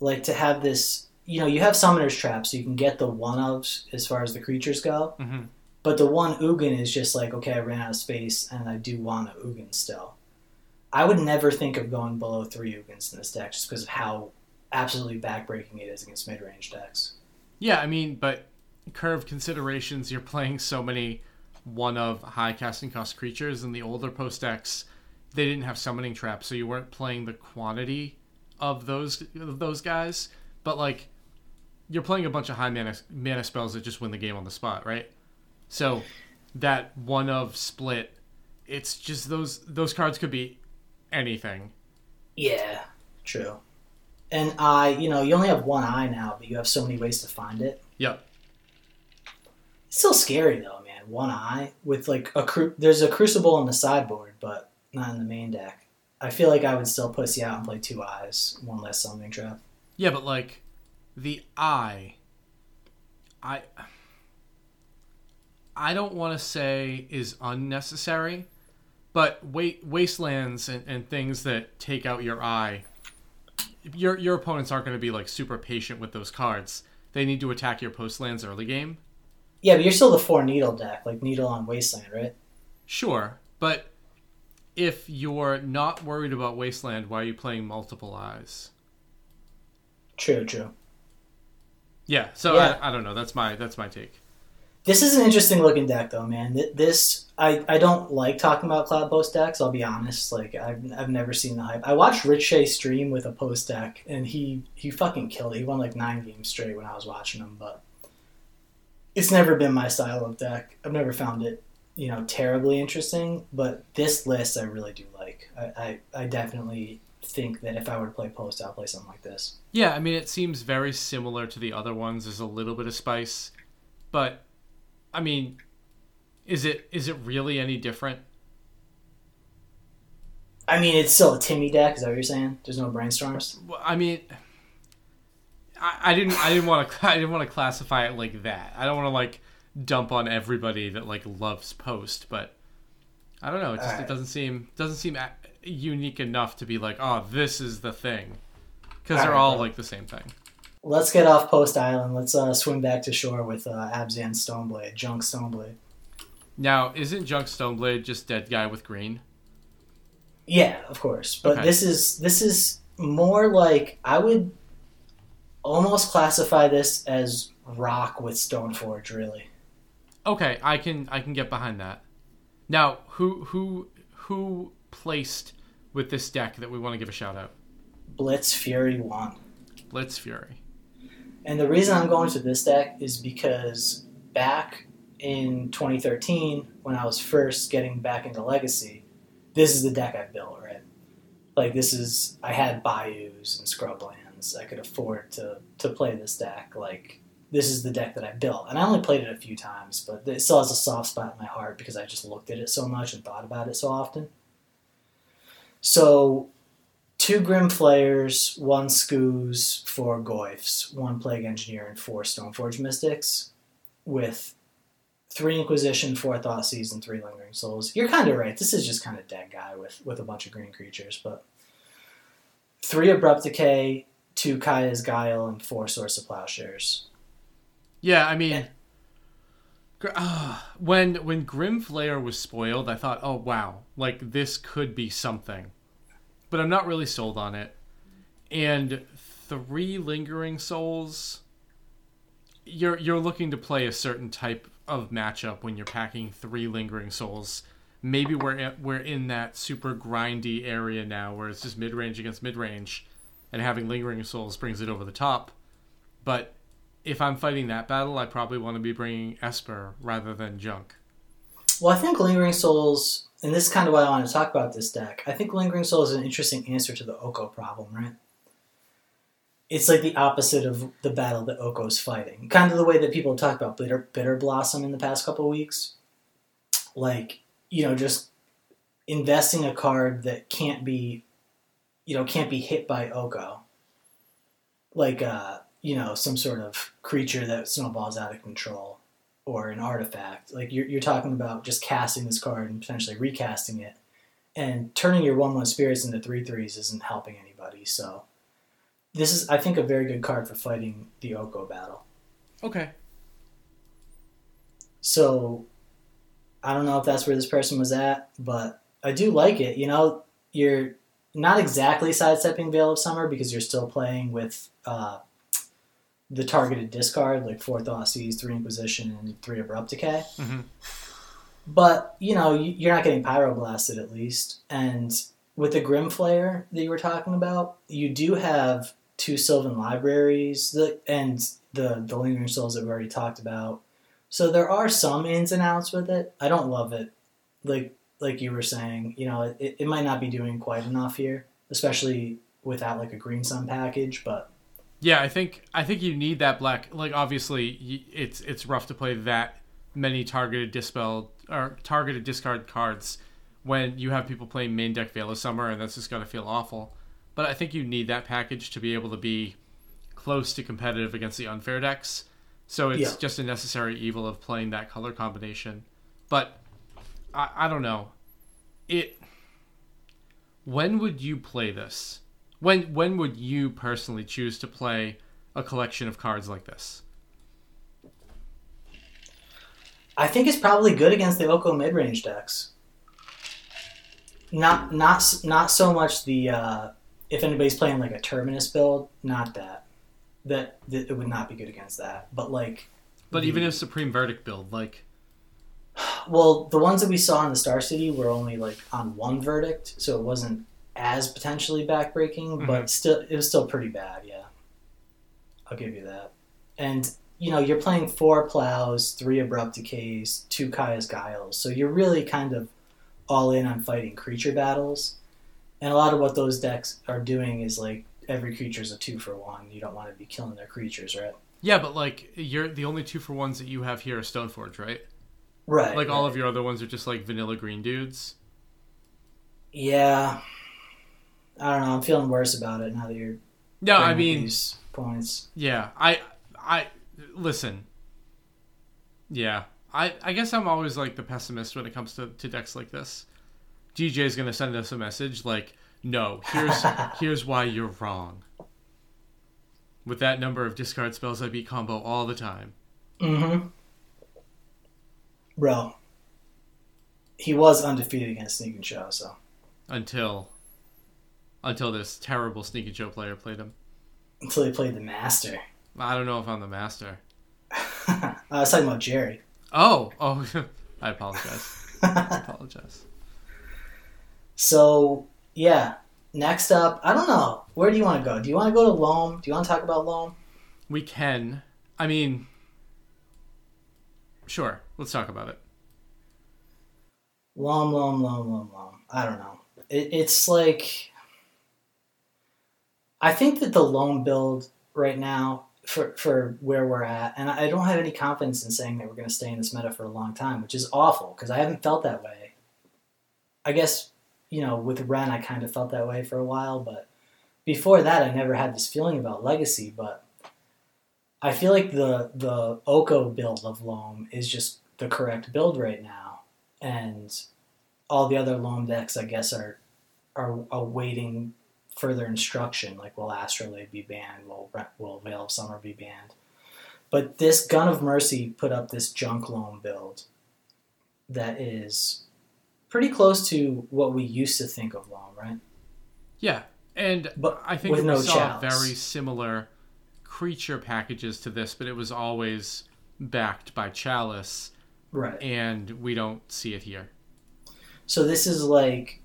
Like to have this you know, you have Summoner's Trap, so you can get the one ofs as far as the creatures go. Mm-hmm. But the one Ugin is just like, okay, I ran out of space and I do want a Ugin still. I would never think of going below three in this deck just because of how absolutely backbreaking it is against mid range decks. Yeah, I mean, but curve considerations, you're playing so many one of high casting cost creatures in the older post decks. They didn't have summoning traps, so you weren't playing the quantity of those of those guys. But like, you're playing a bunch of high mana mana spells that just win the game on the spot, right? So that one of split, it's just those those cards could be anything. Yeah, true. And I, you know, you only have one eye now, but you have so many ways to find it. Yep. It's still scary though, man. One eye with like a cru- there's a crucible on the sideboard, but not in the main deck. I feel like I would still pussy out and play two eyes, one less summoning trap. Yeah, but like the eye I I don't want to say is unnecessary, but wait, wastelands and, and things that take out your eye, your your opponents aren't going to be like super patient with those cards. They need to attack your postlands early game. Yeah, but you're still the four needle deck, like needle on wasteland, right? Sure, but if you're not worried about wasteland, why are you playing multiple eyes? True, true. Yeah, so yeah. I, I don't know. That's my that's my take. This is an interesting looking deck, though, man. This I, I don't like talking about cloud post decks. I'll be honest. Like I've, I've never seen the hype. I watched Rich Shea stream with a post deck, and he he fucking killed it. He won like nine games straight when I was watching him. But it's never been my style of deck. I've never found it you know terribly interesting. But this list I really do like. I I, I definitely think that if I were to play post, I'll play something like this. Yeah, I mean, it seems very similar to the other ones. There's a little bit of spice, but I mean, is it is it really any different? I mean, it's still a Timmy deck. Is that what you're saying? There's no brainstorms. Well, I mean, I, I didn't I didn't want to I didn't want to classify it like that. I don't want to like dump on everybody that like loves post, but I don't know. It just right. it doesn't seem doesn't seem unique enough to be like, oh, this is the thing, because they're all like the same thing. Let's get off Post Island. Let's uh, swim back to shore with uh, Abzan Stoneblade, Junk Stoneblade. Now, isn't Junk Stoneblade just dead guy with green? Yeah, of course. But okay. this is this is more like I would almost classify this as rock with Stoneforge, really. Okay, I can I can get behind that. Now, who who who placed with this deck that we want to give a shout out? Blitz Fury 1. Blitz Fury. And the reason I'm going to this deck is because back in 2013, when I was first getting back into Legacy, this is the deck I built, right? Like, this is, I had bayous and scrublands. I could afford to, to play this deck. Like, this is the deck that I built. And I only played it a few times, but it still has a soft spot in my heart because I just looked at it so much and thought about it so often. So, two Grim Flayers, one Scooze, four Goyfs, one Plague Engineer, and four Stoneforge Mystics with three Inquisition, four Thoughtseize, and three Lingering Souls. You're kind of right. This is just kind of dead guy with with a bunch of green creatures, but three Abrupt Decay, two Kaya's Guile, and four Swords to Plowshares. Yeah, I mean, ah, when when Grim Flayer was spoiled, I thought, oh wow, like this could be something, but I'm not really sold on it. And three lingering souls, you're you're looking to play a certain type of matchup when you're packing three lingering souls. Maybe we're we're in that super grindy area now where it's just mid range against mid range, and having lingering souls brings it over the top. But if I'm fighting that battle, I probably want to be bringing Esper rather than Junk. Well, I think Lingering Souls, and this is kind of why I want to talk about this deck. I think Lingering Soul is an interesting answer to the Oko problem, right? It's like the opposite of the battle that Oko's fighting. Kind of the way that people talk about Bitter, Bitter Blossom in the past couple weeks. Like, you know, just investing a card that can't be, you know, can't be hit by Oko. Like, uh, you know, some sort of creature that snowballs out of control or an artifact. Like you're, you're talking about just casting this card and potentially recasting it, and turning your one one spirits into three threes isn't helping anybody. So this is, I think, a very good card for fighting the Oko battle. Okay. So I don't know if that's where this person was at, but I do like it. You know, you're not exactly sidestepping Veil of Summer because you're still playing with uh, the targeted discard, like four Thoughtseize, three Inquisition, and three Abrupt Decay. Mhm. But, you know, you- you're not getting Pyroblasted at least. And with the Grim Flayer that you were talking about, you do have two Sylvan Libraries and the, the Lingering Souls that we already talked about. So there are some ins and outs with it. I don't love it. Like like you were saying, you know, it, it might not be doing quite enough here, especially without like a Green Sun package, but Yeah, I think I think you need that black. Like obviously, it's it's rough to play that many targeted dispel or targeted discard cards when you have people playing main deck Veil of Summer, and that's just gonna feel awful. But I think you need that package to be able to be close to competitive against the unfair decks. So it's Yeah. just a necessary evil of playing that color combination. But I, I don't know. It. When would you play this? When when would you personally choose to play a collection of cards like this? I think it's probably good against the Oko mid range decks. Not not not so much the uh, if anybody's playing like a Terminus build, not that. That, that it would not be good against that. But like But the- even if Supreme Verdict build, like Well, the ones that we saw in the Star City were only like on one verdict, so it wasn't as potentially backbreaking, but mm-hmm. still, it was still pretty bad. Yeah, I'll give you that. And you know, you're playing four plows, three abrupt decays, two Kaya's guiles, so you're really kind of all in on fighting creature battles. And a lot of what those decks are doing is like every creature's a two for one. You don't want to be killing their creatures, right? yeah, but like you're the only two for ones that you have here are Stoneforge, right? Right. Like all of your other ones are just like vanilla green dudes. Yeah. I don't know. I'm feeling worse about it now that you're No, I mean, these points. yeah, I I listen. Yeah, I I guess I'm always like the pessimist when it comes to, to decks like this. DJ is gonna send us a message like, no, here's here's why you're wrong. With that number of discard spells, I beat combo all the time. Mm-hmm. Bro, he was undefeated against Sneak and Show, so until until this terrible Sneaky show player played him. until he played the Master. I don't know if I'm the master. I was talking about Jerry. Oh, oh, I apologize. I apologize. so yeah, next up, I don't know. Where do you want to go? Do you want to go to Loam? Do you want to talk about Loam? We can. I mean, sure. Let's talk about it. Loam, Loam, Loam, Loam, Loam. I don't know. It, it's like I think that the Loam build right now for for where we're at, and I don't have any confidence in saying that we're going to stay in this meta for a long time, which is awful because I haven't felt that way. I guess you know with Ren, I kind of felt that way for a while, but before that, I never had this feeling about Legacy. But I feel like the the Oko build of Loam is just the correct build right now, and all the other loam decks, I guess, are are awaiting further instruction. Like, will Astrolabe be banned? Will will Veil of Summer be banned? But this Gun of Mercy put up this junk loam build that is pretty close to what we used to think of loam, right? Yeah, and But I think we no saw chalice. very similar creature packages to this, but it was always backed by Chalice, Right. and we don't see it here. So this is like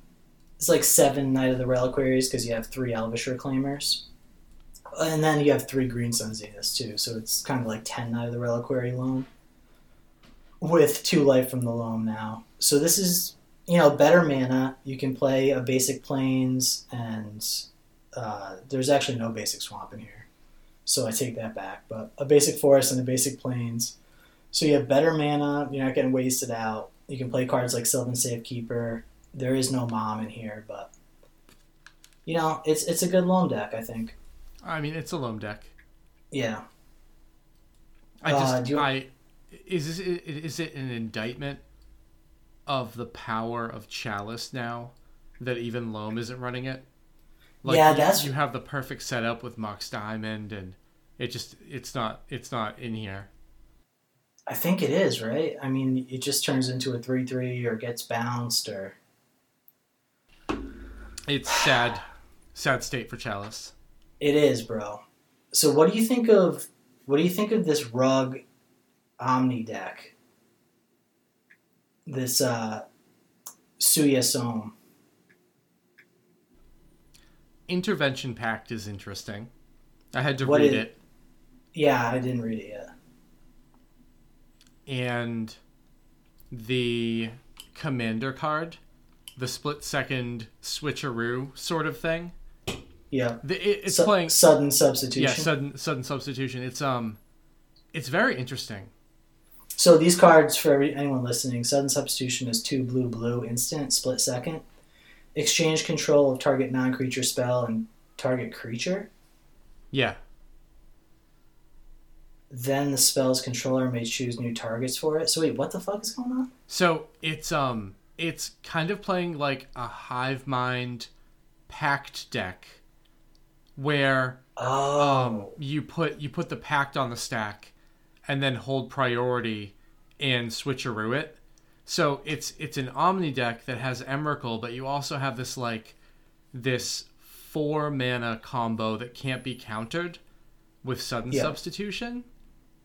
it's like seven Knight of the Reliquaries because you have three Elvish Reclaimers, and then you have three Green Sun Zeniths too. So it's kind of like ten Knight of the Reliquary loam with two life from the loam now. So this is you know better mana. You can play a basic plains, and uh, there's actually no basic swamp in here, so I take that back. But a basic forest and a basic plains. So you have better mana. You're not getting wasted out. You can play cards like Sylvan Safekeeper. There is no mom in here, but you know it's it's a good loam deck. I think. I mean, it's a loam deck. Yeah. I Uh, just, you- I is this, is it an indictment of the power of Chalice now that even Loam isn't running it? Yeah, you- that's- you have the perfect setup with Mox Diamond, and it just it's not it's not in here. I think it is right. I mean, it just turns into a three-three or gets bounced or It's sad, sad state for Chalice. it is, bro. So what do you think of what do you think of this rug Omni deck? This uh Suya Som. Intervention Pact is interesting. I had to What read is- it, Yeah, I didn't read it yet. and the commander card, the split second switcheroo sort of thing. Yeah. The, it, it's Su- playing sudden substitution. yeah sudden sudden substitution. It's um, it's very interesting. So these cards, for every, anyone listening, sudden substitution is two blue blue instant split second. Exchange control of target non creature spell and target creature. Yeah, Then the spell's controller may choose new targets for it. So wait, what the fuck is going on? so it's um, it's kind of playing like a hive mind pact deck, where Oh, um, you put you put the pact on the stack, and then hold priority and switcheroo it. So it's it's an omni deck that has Emrakul, but you also have this like this four mana combo that can't be countered with sudden Yeah. substitution.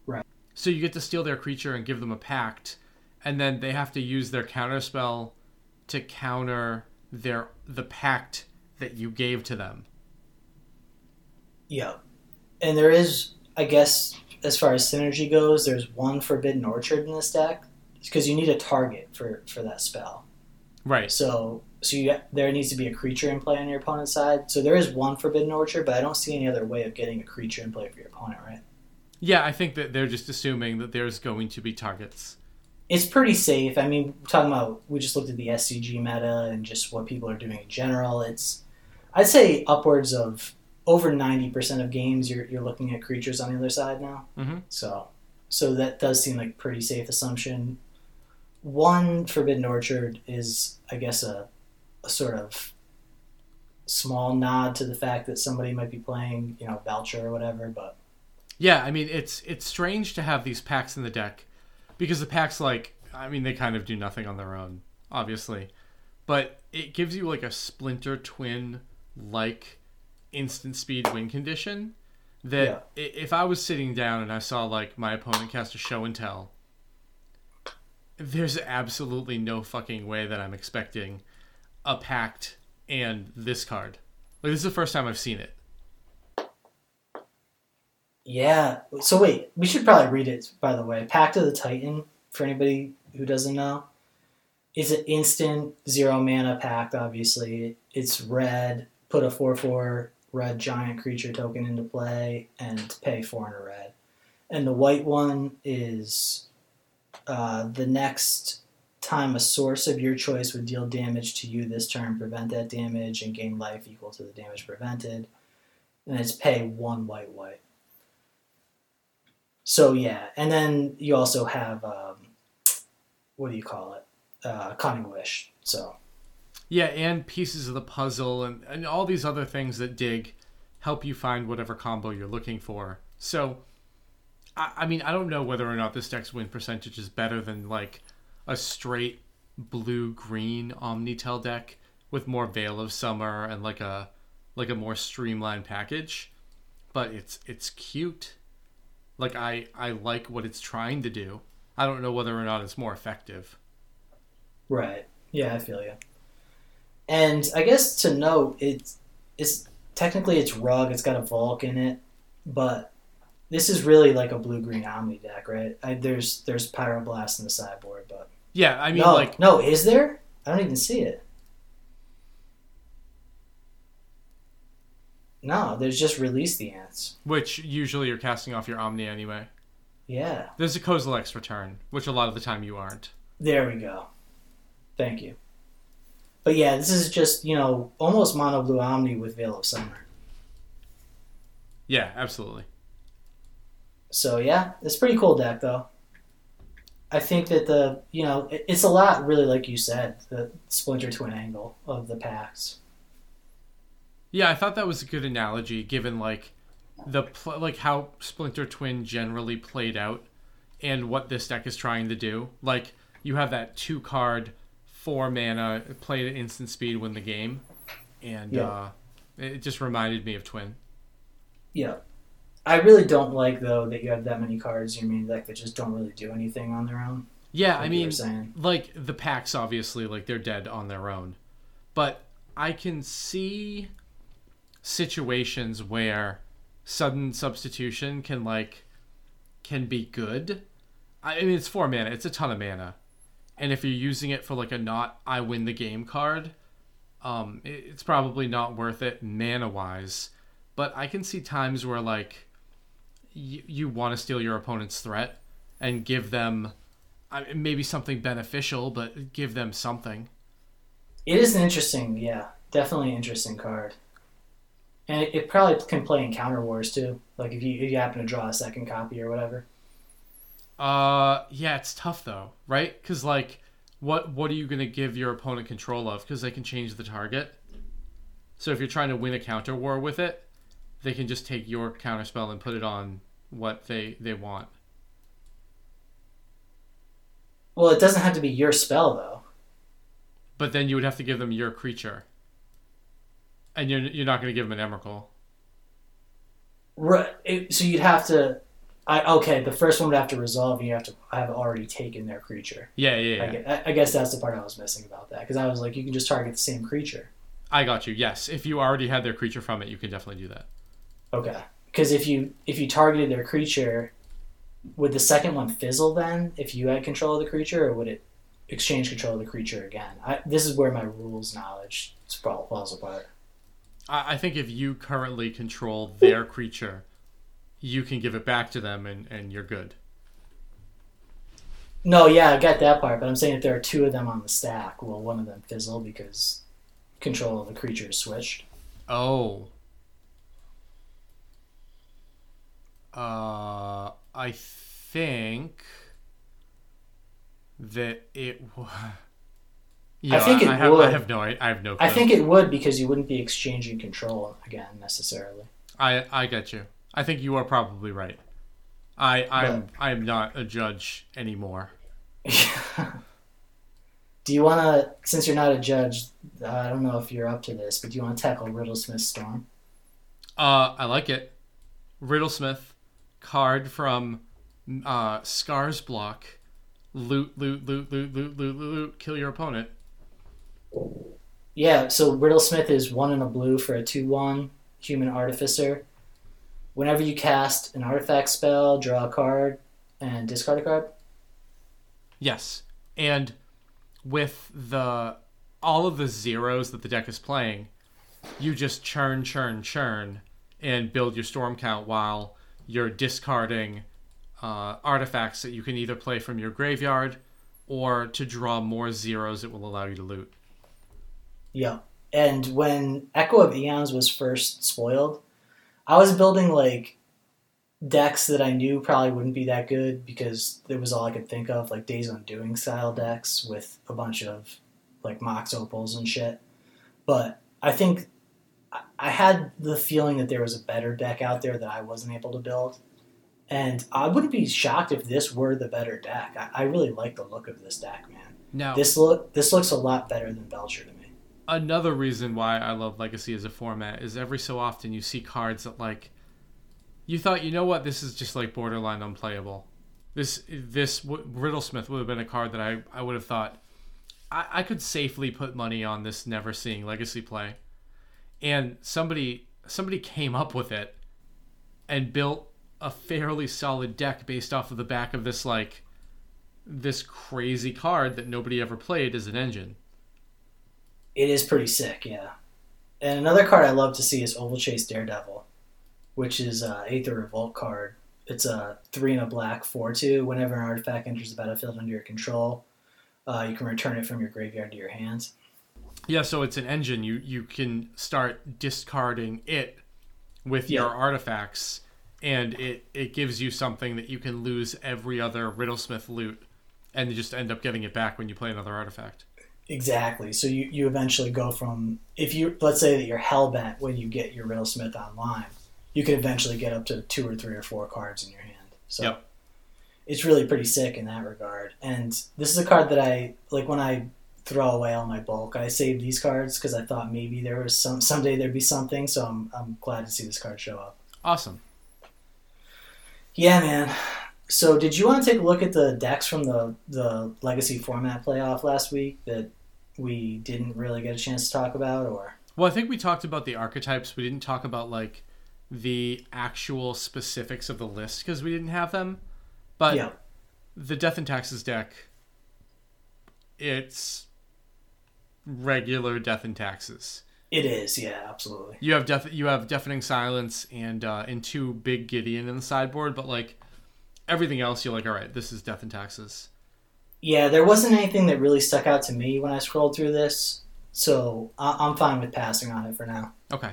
Right. So you get to steal their creature and give them a pact, and then they have to use their counter spell to counter their the pact that you gave to them. yeah. And there is, I guess, as far as synergy goes, there's one Forbidden Orchard in this deck because you need a target for for that spell. Right. So so you, there needs to be a creature in play on your opponent's side. So there is one Forbidden Orchard, but I don't see any other way of getting a creature in play for your opponent, right? Yeah, I think that they're just assuming that there's going to be targets. It's pretty safe. I mean, talking about we just looked at the SCG meta and just what people are doing in general. It's I'd say upwards of over ninety percent of games you're you're looking at creatures on the other side now. Mhm. So so that does seem like a pretty safe assumption. One Forbidden Orchard is, I guess, a, a sort of small nod to the fact that somebody might be playing, you know, Belcher or whatever. But Yeah, I mean it's it's strange to have these packs in the deck because the packs like I mean they kind of do nothing on their own, obviously. But it gives you like a splinter twin like instant speed win condition that i if I was sitting down and I saw like my opponent cast a show and tell there's absolutely no fucking way that I'm expecting a pact and this card. Like this is the first time I've seen it. Yeah. So wait, we should probably read it. By the way, Pact of the Titan for anybody who doesn't know, is an instant zero mana pact. Obviously, it's red. Put a four four red giant creature token into play and pay four and a red. And the white one is uh, the next time a source of your choice would deal damage to you this turn, prevent that damage, and gain life equal to the damage prevented. And it's pay one white white. So yeah, and then you also have um, what do you call it? Uh, Cunning Wish. So Yeah, and pieces of the puzzle and, and all these other things that dig help you find whatever combo you're looking for. So, I, I mean, I don't know whether or not this deck's win percentage is better than like a straight blue green Omnitel deck with more Veil of Summer and like a like a more streamlined package, but it's it's cute. Like I I like what it's trying to do. I don't know whether or not it's more effective. right, yeah, I feel you. And I guess to note, it's it's technically it's rug. It's got a Volk in it, but this is really like a blue green Omni deck, right? I, there's there's Pyroblast in the sideboard, but Yeah, I mean no, like no, is there? I don't even see it. No, there's just release the ants. which usually you're casting off your Omni anyway. Yeah, There's a Kozilek's return, which a lot of the time you aren't. there we go. Thank you. But yeah, this is just you know almost mono blue Omni with Veil of Summer. Yeah, absolutely. So yeah, it's a pretty cool deck though. I think that the you know it's a lot really like you said the Splinter Twin angle of the packs. Yeah, I thought that was a good analogy given like the pl- like how Splinter Twin generally played out and what this deck is trying to do. Like you have that two card, four mana, play at instant speed, win the game, and Yeah. uh, it just reminded me of Twin. Yeah. I really don't like though that you have that many cards in your main deck that just don't really do anything on their own. Yeah, like I mean, like the packs obviously like they're dead on their own but i can see situations where sudden substitution can like can be good i mean it's four mana it's a ton of mana and if you're using it for like a not i win the game card um it's probably not worth it mana wise but i can see times where like y- you want to steal your opponent's threat and give them I maybe something beneficial, but give them something. It is an interesting, yeah, definitely interesting card. And it, it probably can play in counter wars too. Like if you if you happen to draw a second copy or whatever. Uh, yeah, it's tough though, right? Because like, what what are you gonna give your opponent control of? Because they can change the target. So if you're trying to win a counter war with it, they can just take your counter spell and put it on what they they want. Well, it doesn't have to be your spell though. But then you would have to give them your creature, and you're you're not gonna give them an Emrakul. Right. It, so you'd have to. I okay. The first one would have to resolve, and you have to have already taken their creature. Yeah, yeah, I, yeah. I, I guess that's the part I was missing about that because I was like, you can just target the same creature. I got you. Yes, if you already had their creature from it, you can definitely do that. Okay. Because if you if you targeted their creature, would the second one fizzle then if you had control of the creature, or would it exchange control of the creature again? I, this is where my rules knowledge falls apart. I, I think if you currently control their creature, you can give it back to them and, and you're good. No, yeah, I got that part, but I'm saying if there are two of them on the stack, will one of them fizzle because control of the creature is switched? Oh. Uh, I think that it. w- Yeah, think it I have, I would. have no. I, I have no. Clue. I think it would because you wouldn't be exchanging control again necessarily. I I get you. I think you are probably right. I I'm I'm not a judge anymore. do you want to, since you're not a judge, uh, I don't know if you're up to this, but do you want to tackle Riddle Riddlesmith Storm? Uh, I like it. Riddlesmith, card from uh, Scars block. Loot, loot, loot, loot, loot, loot, loot, loot. Kill your opponent. Yeah, so Riddlesmith is one in a blue for a 2 1 human artificer. Whenever you cast an artifact spell, draw a card, and discard a card. Yes, and with the all of the zeros that the deck is playing, you just churn, churn, churn, and build your storm count while you're discarding uh, artifacts that you can either play from your graveyard or to draw more zeros it will allow you to loot. Yeah. And when Echo of Eons was first spoiled, I was building like decks that I knew probably wouldn't be that good because it was all I could think of, like Days Undoing style decks with a bunch of like Mox Opals and shit. But I think I- had the feeling that there was a better deck out there that I wasn't able to build. And I wouldn't be shocked if this were the better deck. I, I really like the look of this deck, man. No. This look this looks a lot better than Belcher to me. Another reason why I love Legacy as a format is every so often you see cards that like you thought, you know what, this is just like borderline unplayable. This this w- Riddlesmith would have been a card that I I would have thought I, I could safely put money on this never seeing Legacy play, and somebody somebody came up with it and built a fairly solid deck based off of the back of this like this crazy card that nobody ever played as an engine. It is pretty sick, yeah. And another card I love to see is Ovalchase Daredevil, which is a Aether Revolt card. It's a three and a black four two. Whenever an artifact enters the battlefield under your control, uh, you can return it from your graveyard to your hands. Yeah, so it's an engine. You you can start discarding it with Yeah. your artifacts, and it it gives you something that you can lose every other Riddlesmith loot, and you just end up getting it back when you play another artifact. Exactly. So you, you eventually go from if you let's say that you're hell bent when you get your Riddlesmith online, you can eventually get up to two or three or four cards in your hand. So Yep. it's really pretty sick in that regard. And this is a card that I like when I throw away all my bulk. I save these cards because I thought maybe there was some someday there'd be something. So I'm I'm glad to see this card show up. Awesome. Yeah, man. So did you want to take a look at the decks from the the Legacy format playoff last week that we didn't really get a chance to talk about, or? Well, I think we talked about the archetypes. We didn't talk about like the actual specifics of the list because we didn't have them. But yeah. the Death and Taxes deck, it's regular Death and Taxes. It is, yeah, absolutely. You have def- you have deafening silence and uh, and two big Gideon in the sideboard, but like everything else, you're like, all right, this is death and taxes. Yeah, there wasn't anything that really stuck out to me when I scrolled through this, so I- I'm fine with passing on it for now. Okay.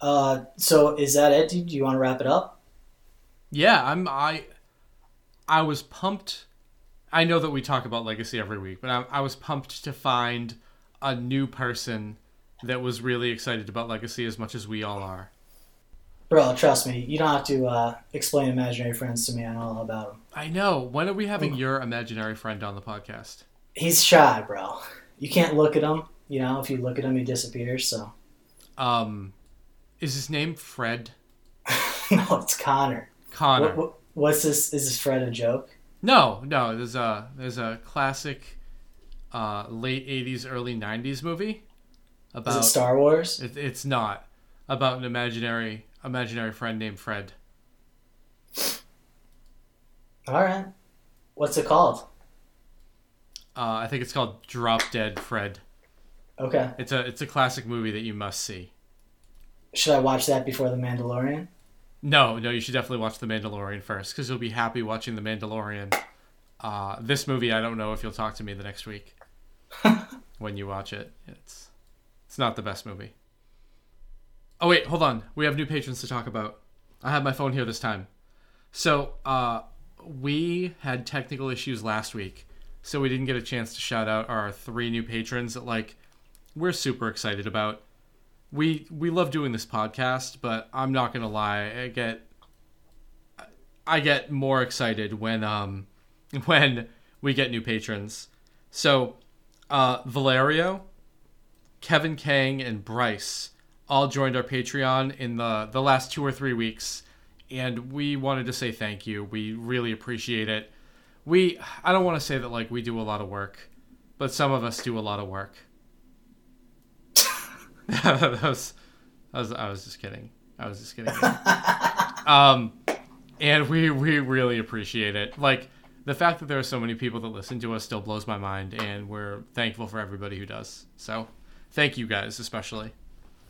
Uh, so is that it? Do you want to wrap it up? Yeah, I'm I I was pumped. I know that we talk about legacy every week, but I, I was pumped to find a new person that was really excited about legacy as much as we all are. Bro, trust me, you don't have to uh, explain imaginary friends to me. I know all about them. I know. When are we having your imaginary friend on the podcast? He's shy, bro. You can't look at him. You know, if you look at him, he disappears. So Um, is his name Fred no, it's Connor. Connor? What, what, what's this? Is this Fred a joke? No, no. There's a there's a classic uh, late '80s, early '90s movie Is about. it Star Wars? it, it's not about an imaginary imaginary friend named Fred. All right. What's it called? Uh, I think it's called Drop Dead Fred. Okay. It's a it's a classic movie that you must see. Should I watch that before The Mandalorian? No, no, you should definitely watch The Mandalorian first because you'll be happy watching The Mandalorian. Uh, this movie, I don't know if you'll talk to me the next week when you watch it. It's it's not the best movie. Oh wait, hold on. We have new patrons to talk about. I have my phone here this time. So, uh, we had technical issues last week, so we didn't get a chance to shout out our three new patrons that like we're super excited about we we love doing this podcast, but I'm not gonna lie, I get I get more excited when um when we get new patrons. So uh Valerio, Kevin Kang, and Bryce all joined our Patreon in the the last two or three weeks, and we wanted to say thank you. We really appreciate it. We I don't want to say that like we do a lot of work, but some of us do a lot of work. that was, I was I was just kidding. I was just kidding. um, and we we really appreciate it. Like the fact that there are so many people that listen to us still blows my mind, and we're thankful for everybody who does. So, thank you guys especially.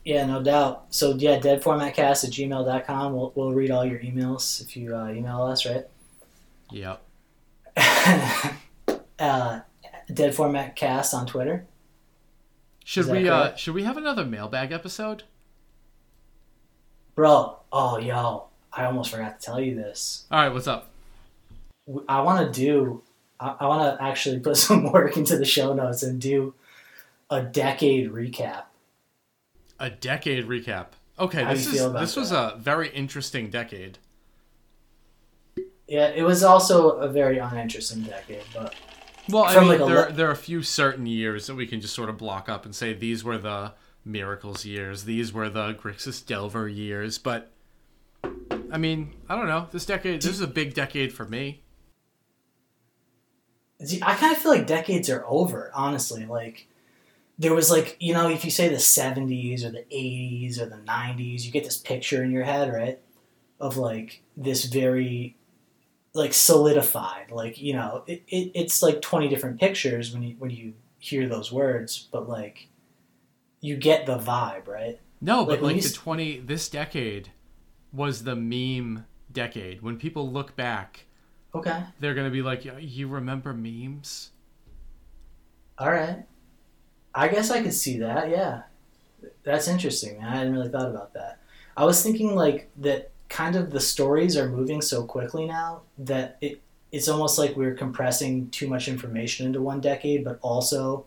Yeah, no doubt. So yeah, deadformatcast at gmail.com. We'll, we'll read all your emails if you uh, email us, right? Yep. uh, deadformatcast on Twitter. Should we uh should we have another mailbag episode? Bro, oh yo, I almost forgot to tell you this. All right, what's up? I want to do. I, I want to actually put some work into the show notes and do a decade recap. A decade recap. Okay, How this is this was a very interesting decade. Yeah, it was also a very uninteresting decade, but Well, I mean, like, there le- there are a few certain years that we can just sort of block up and say these were the miracles years, these were the Grixis Delver years. But I mean, I don't know. This decade, this is a big decade for me. I kind of feel like decades are over, honestly. Like, there was like, you know, if you say the 70s or the 80s or the 90s, you get this picture in your head, right? Of like this very, like, solidified. Like, you know, it, it, it's like 20 different pictures when you, when you hear those words, but like, you get the vibe, right? No, but Like, when like the twenty this decade was the meme decade. When people look back, Okay. they're gonna be like, "You remember memes?" All right. I guess I could see that. Yeah, that's interesting. I hadn't really thought about that. I was thinking like that. Kind of the stories are moving so quickly now that it it's almost like we're compressing too much information into one decade, but also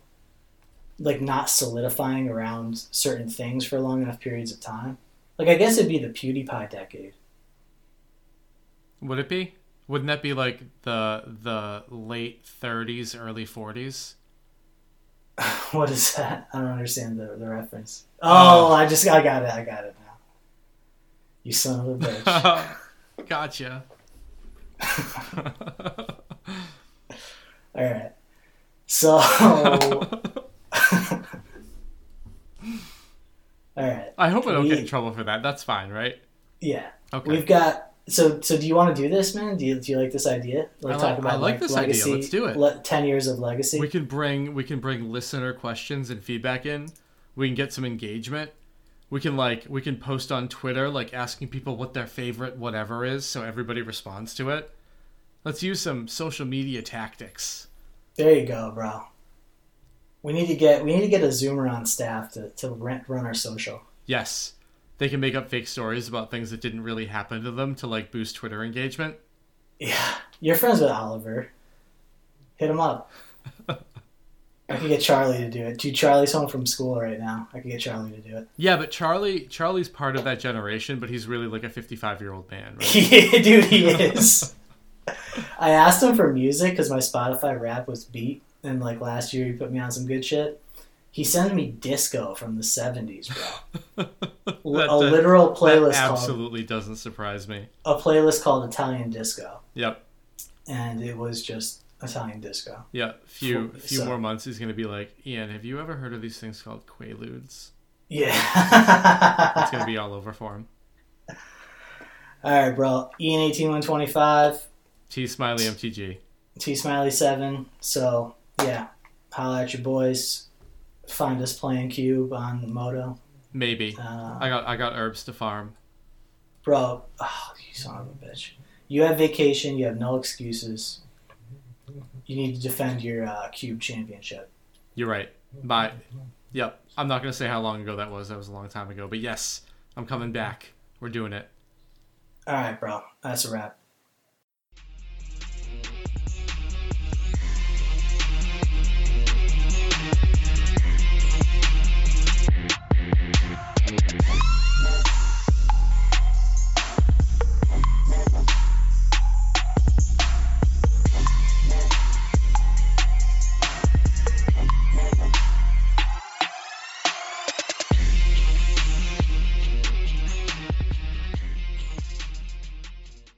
like not solidifying around certain things for long enough periods of time. Like I guess it'd be the PewDiePie decade. Would it be? Wouldn't that be like the the late thirties, early forties? what is that? I don't understand the, the reference. Oh, Oh. I just I got it. I got it now. You son of a bitch. gotcha. All right. So, all right. I hope I don't get in trouble for that. That's fine, right? Yeah, Okay. we've got. So, so do you want to do this, man? Do you, do you like this idea? I like- I like this idea. Let's do it. Le- Ten years of legacy. We can bring we can bring listener questions and feedback in. We can get some engagement. We can like we can post on Twitter like asking people what their favorite whatever is so everybody responds to it. Let's use some social media tactics. there you go, bro. We need to get we need to get a Zoomer on staff to to rent, run our social. Yes. They can make up fake stories about things that didn't really happen to them to like boost Twitter engagement. Yeah, you're friends with Oliver. Hit him up. I could get Charlie to do it. Dude, Charlie's home from school right now. I could get Charlie to do it. Yeah, but Charlie Charlie's part of that generation, but he's really like a 55-year-old man, right? Yeah, dude, he is. I asked him for music because my Spotify rap was beat, and like last year he put me on some good shit. He sent me disco from the '70s, bro. That- a literal playlist called absolutely doesn't surprise me. a playlist called Italian disco, Yep. and it was just Italian disco. Yeah, few few So- more months he's gonna be like, Ian, have you ever heard of these things called quaaludes? Yeah. It's gonna be all over for him. All right, bro. Ian eighteen one twenty five, T Smiley MTG. T Smiley seven. So yeah, holla at your boys. Find us playing Cube on Moto. Maybe. Uh, I got I got herbs to farm. bro, oh, you son of a bitch. You have vacation. You have no excuses. You need to defend your uh, Cube championship. You're right. Bye. Yep. I'm not gonna say how long ago that was. That was a long time ago. But yes, I'm coming back. We're doing it. All right, bro. That's a wrap.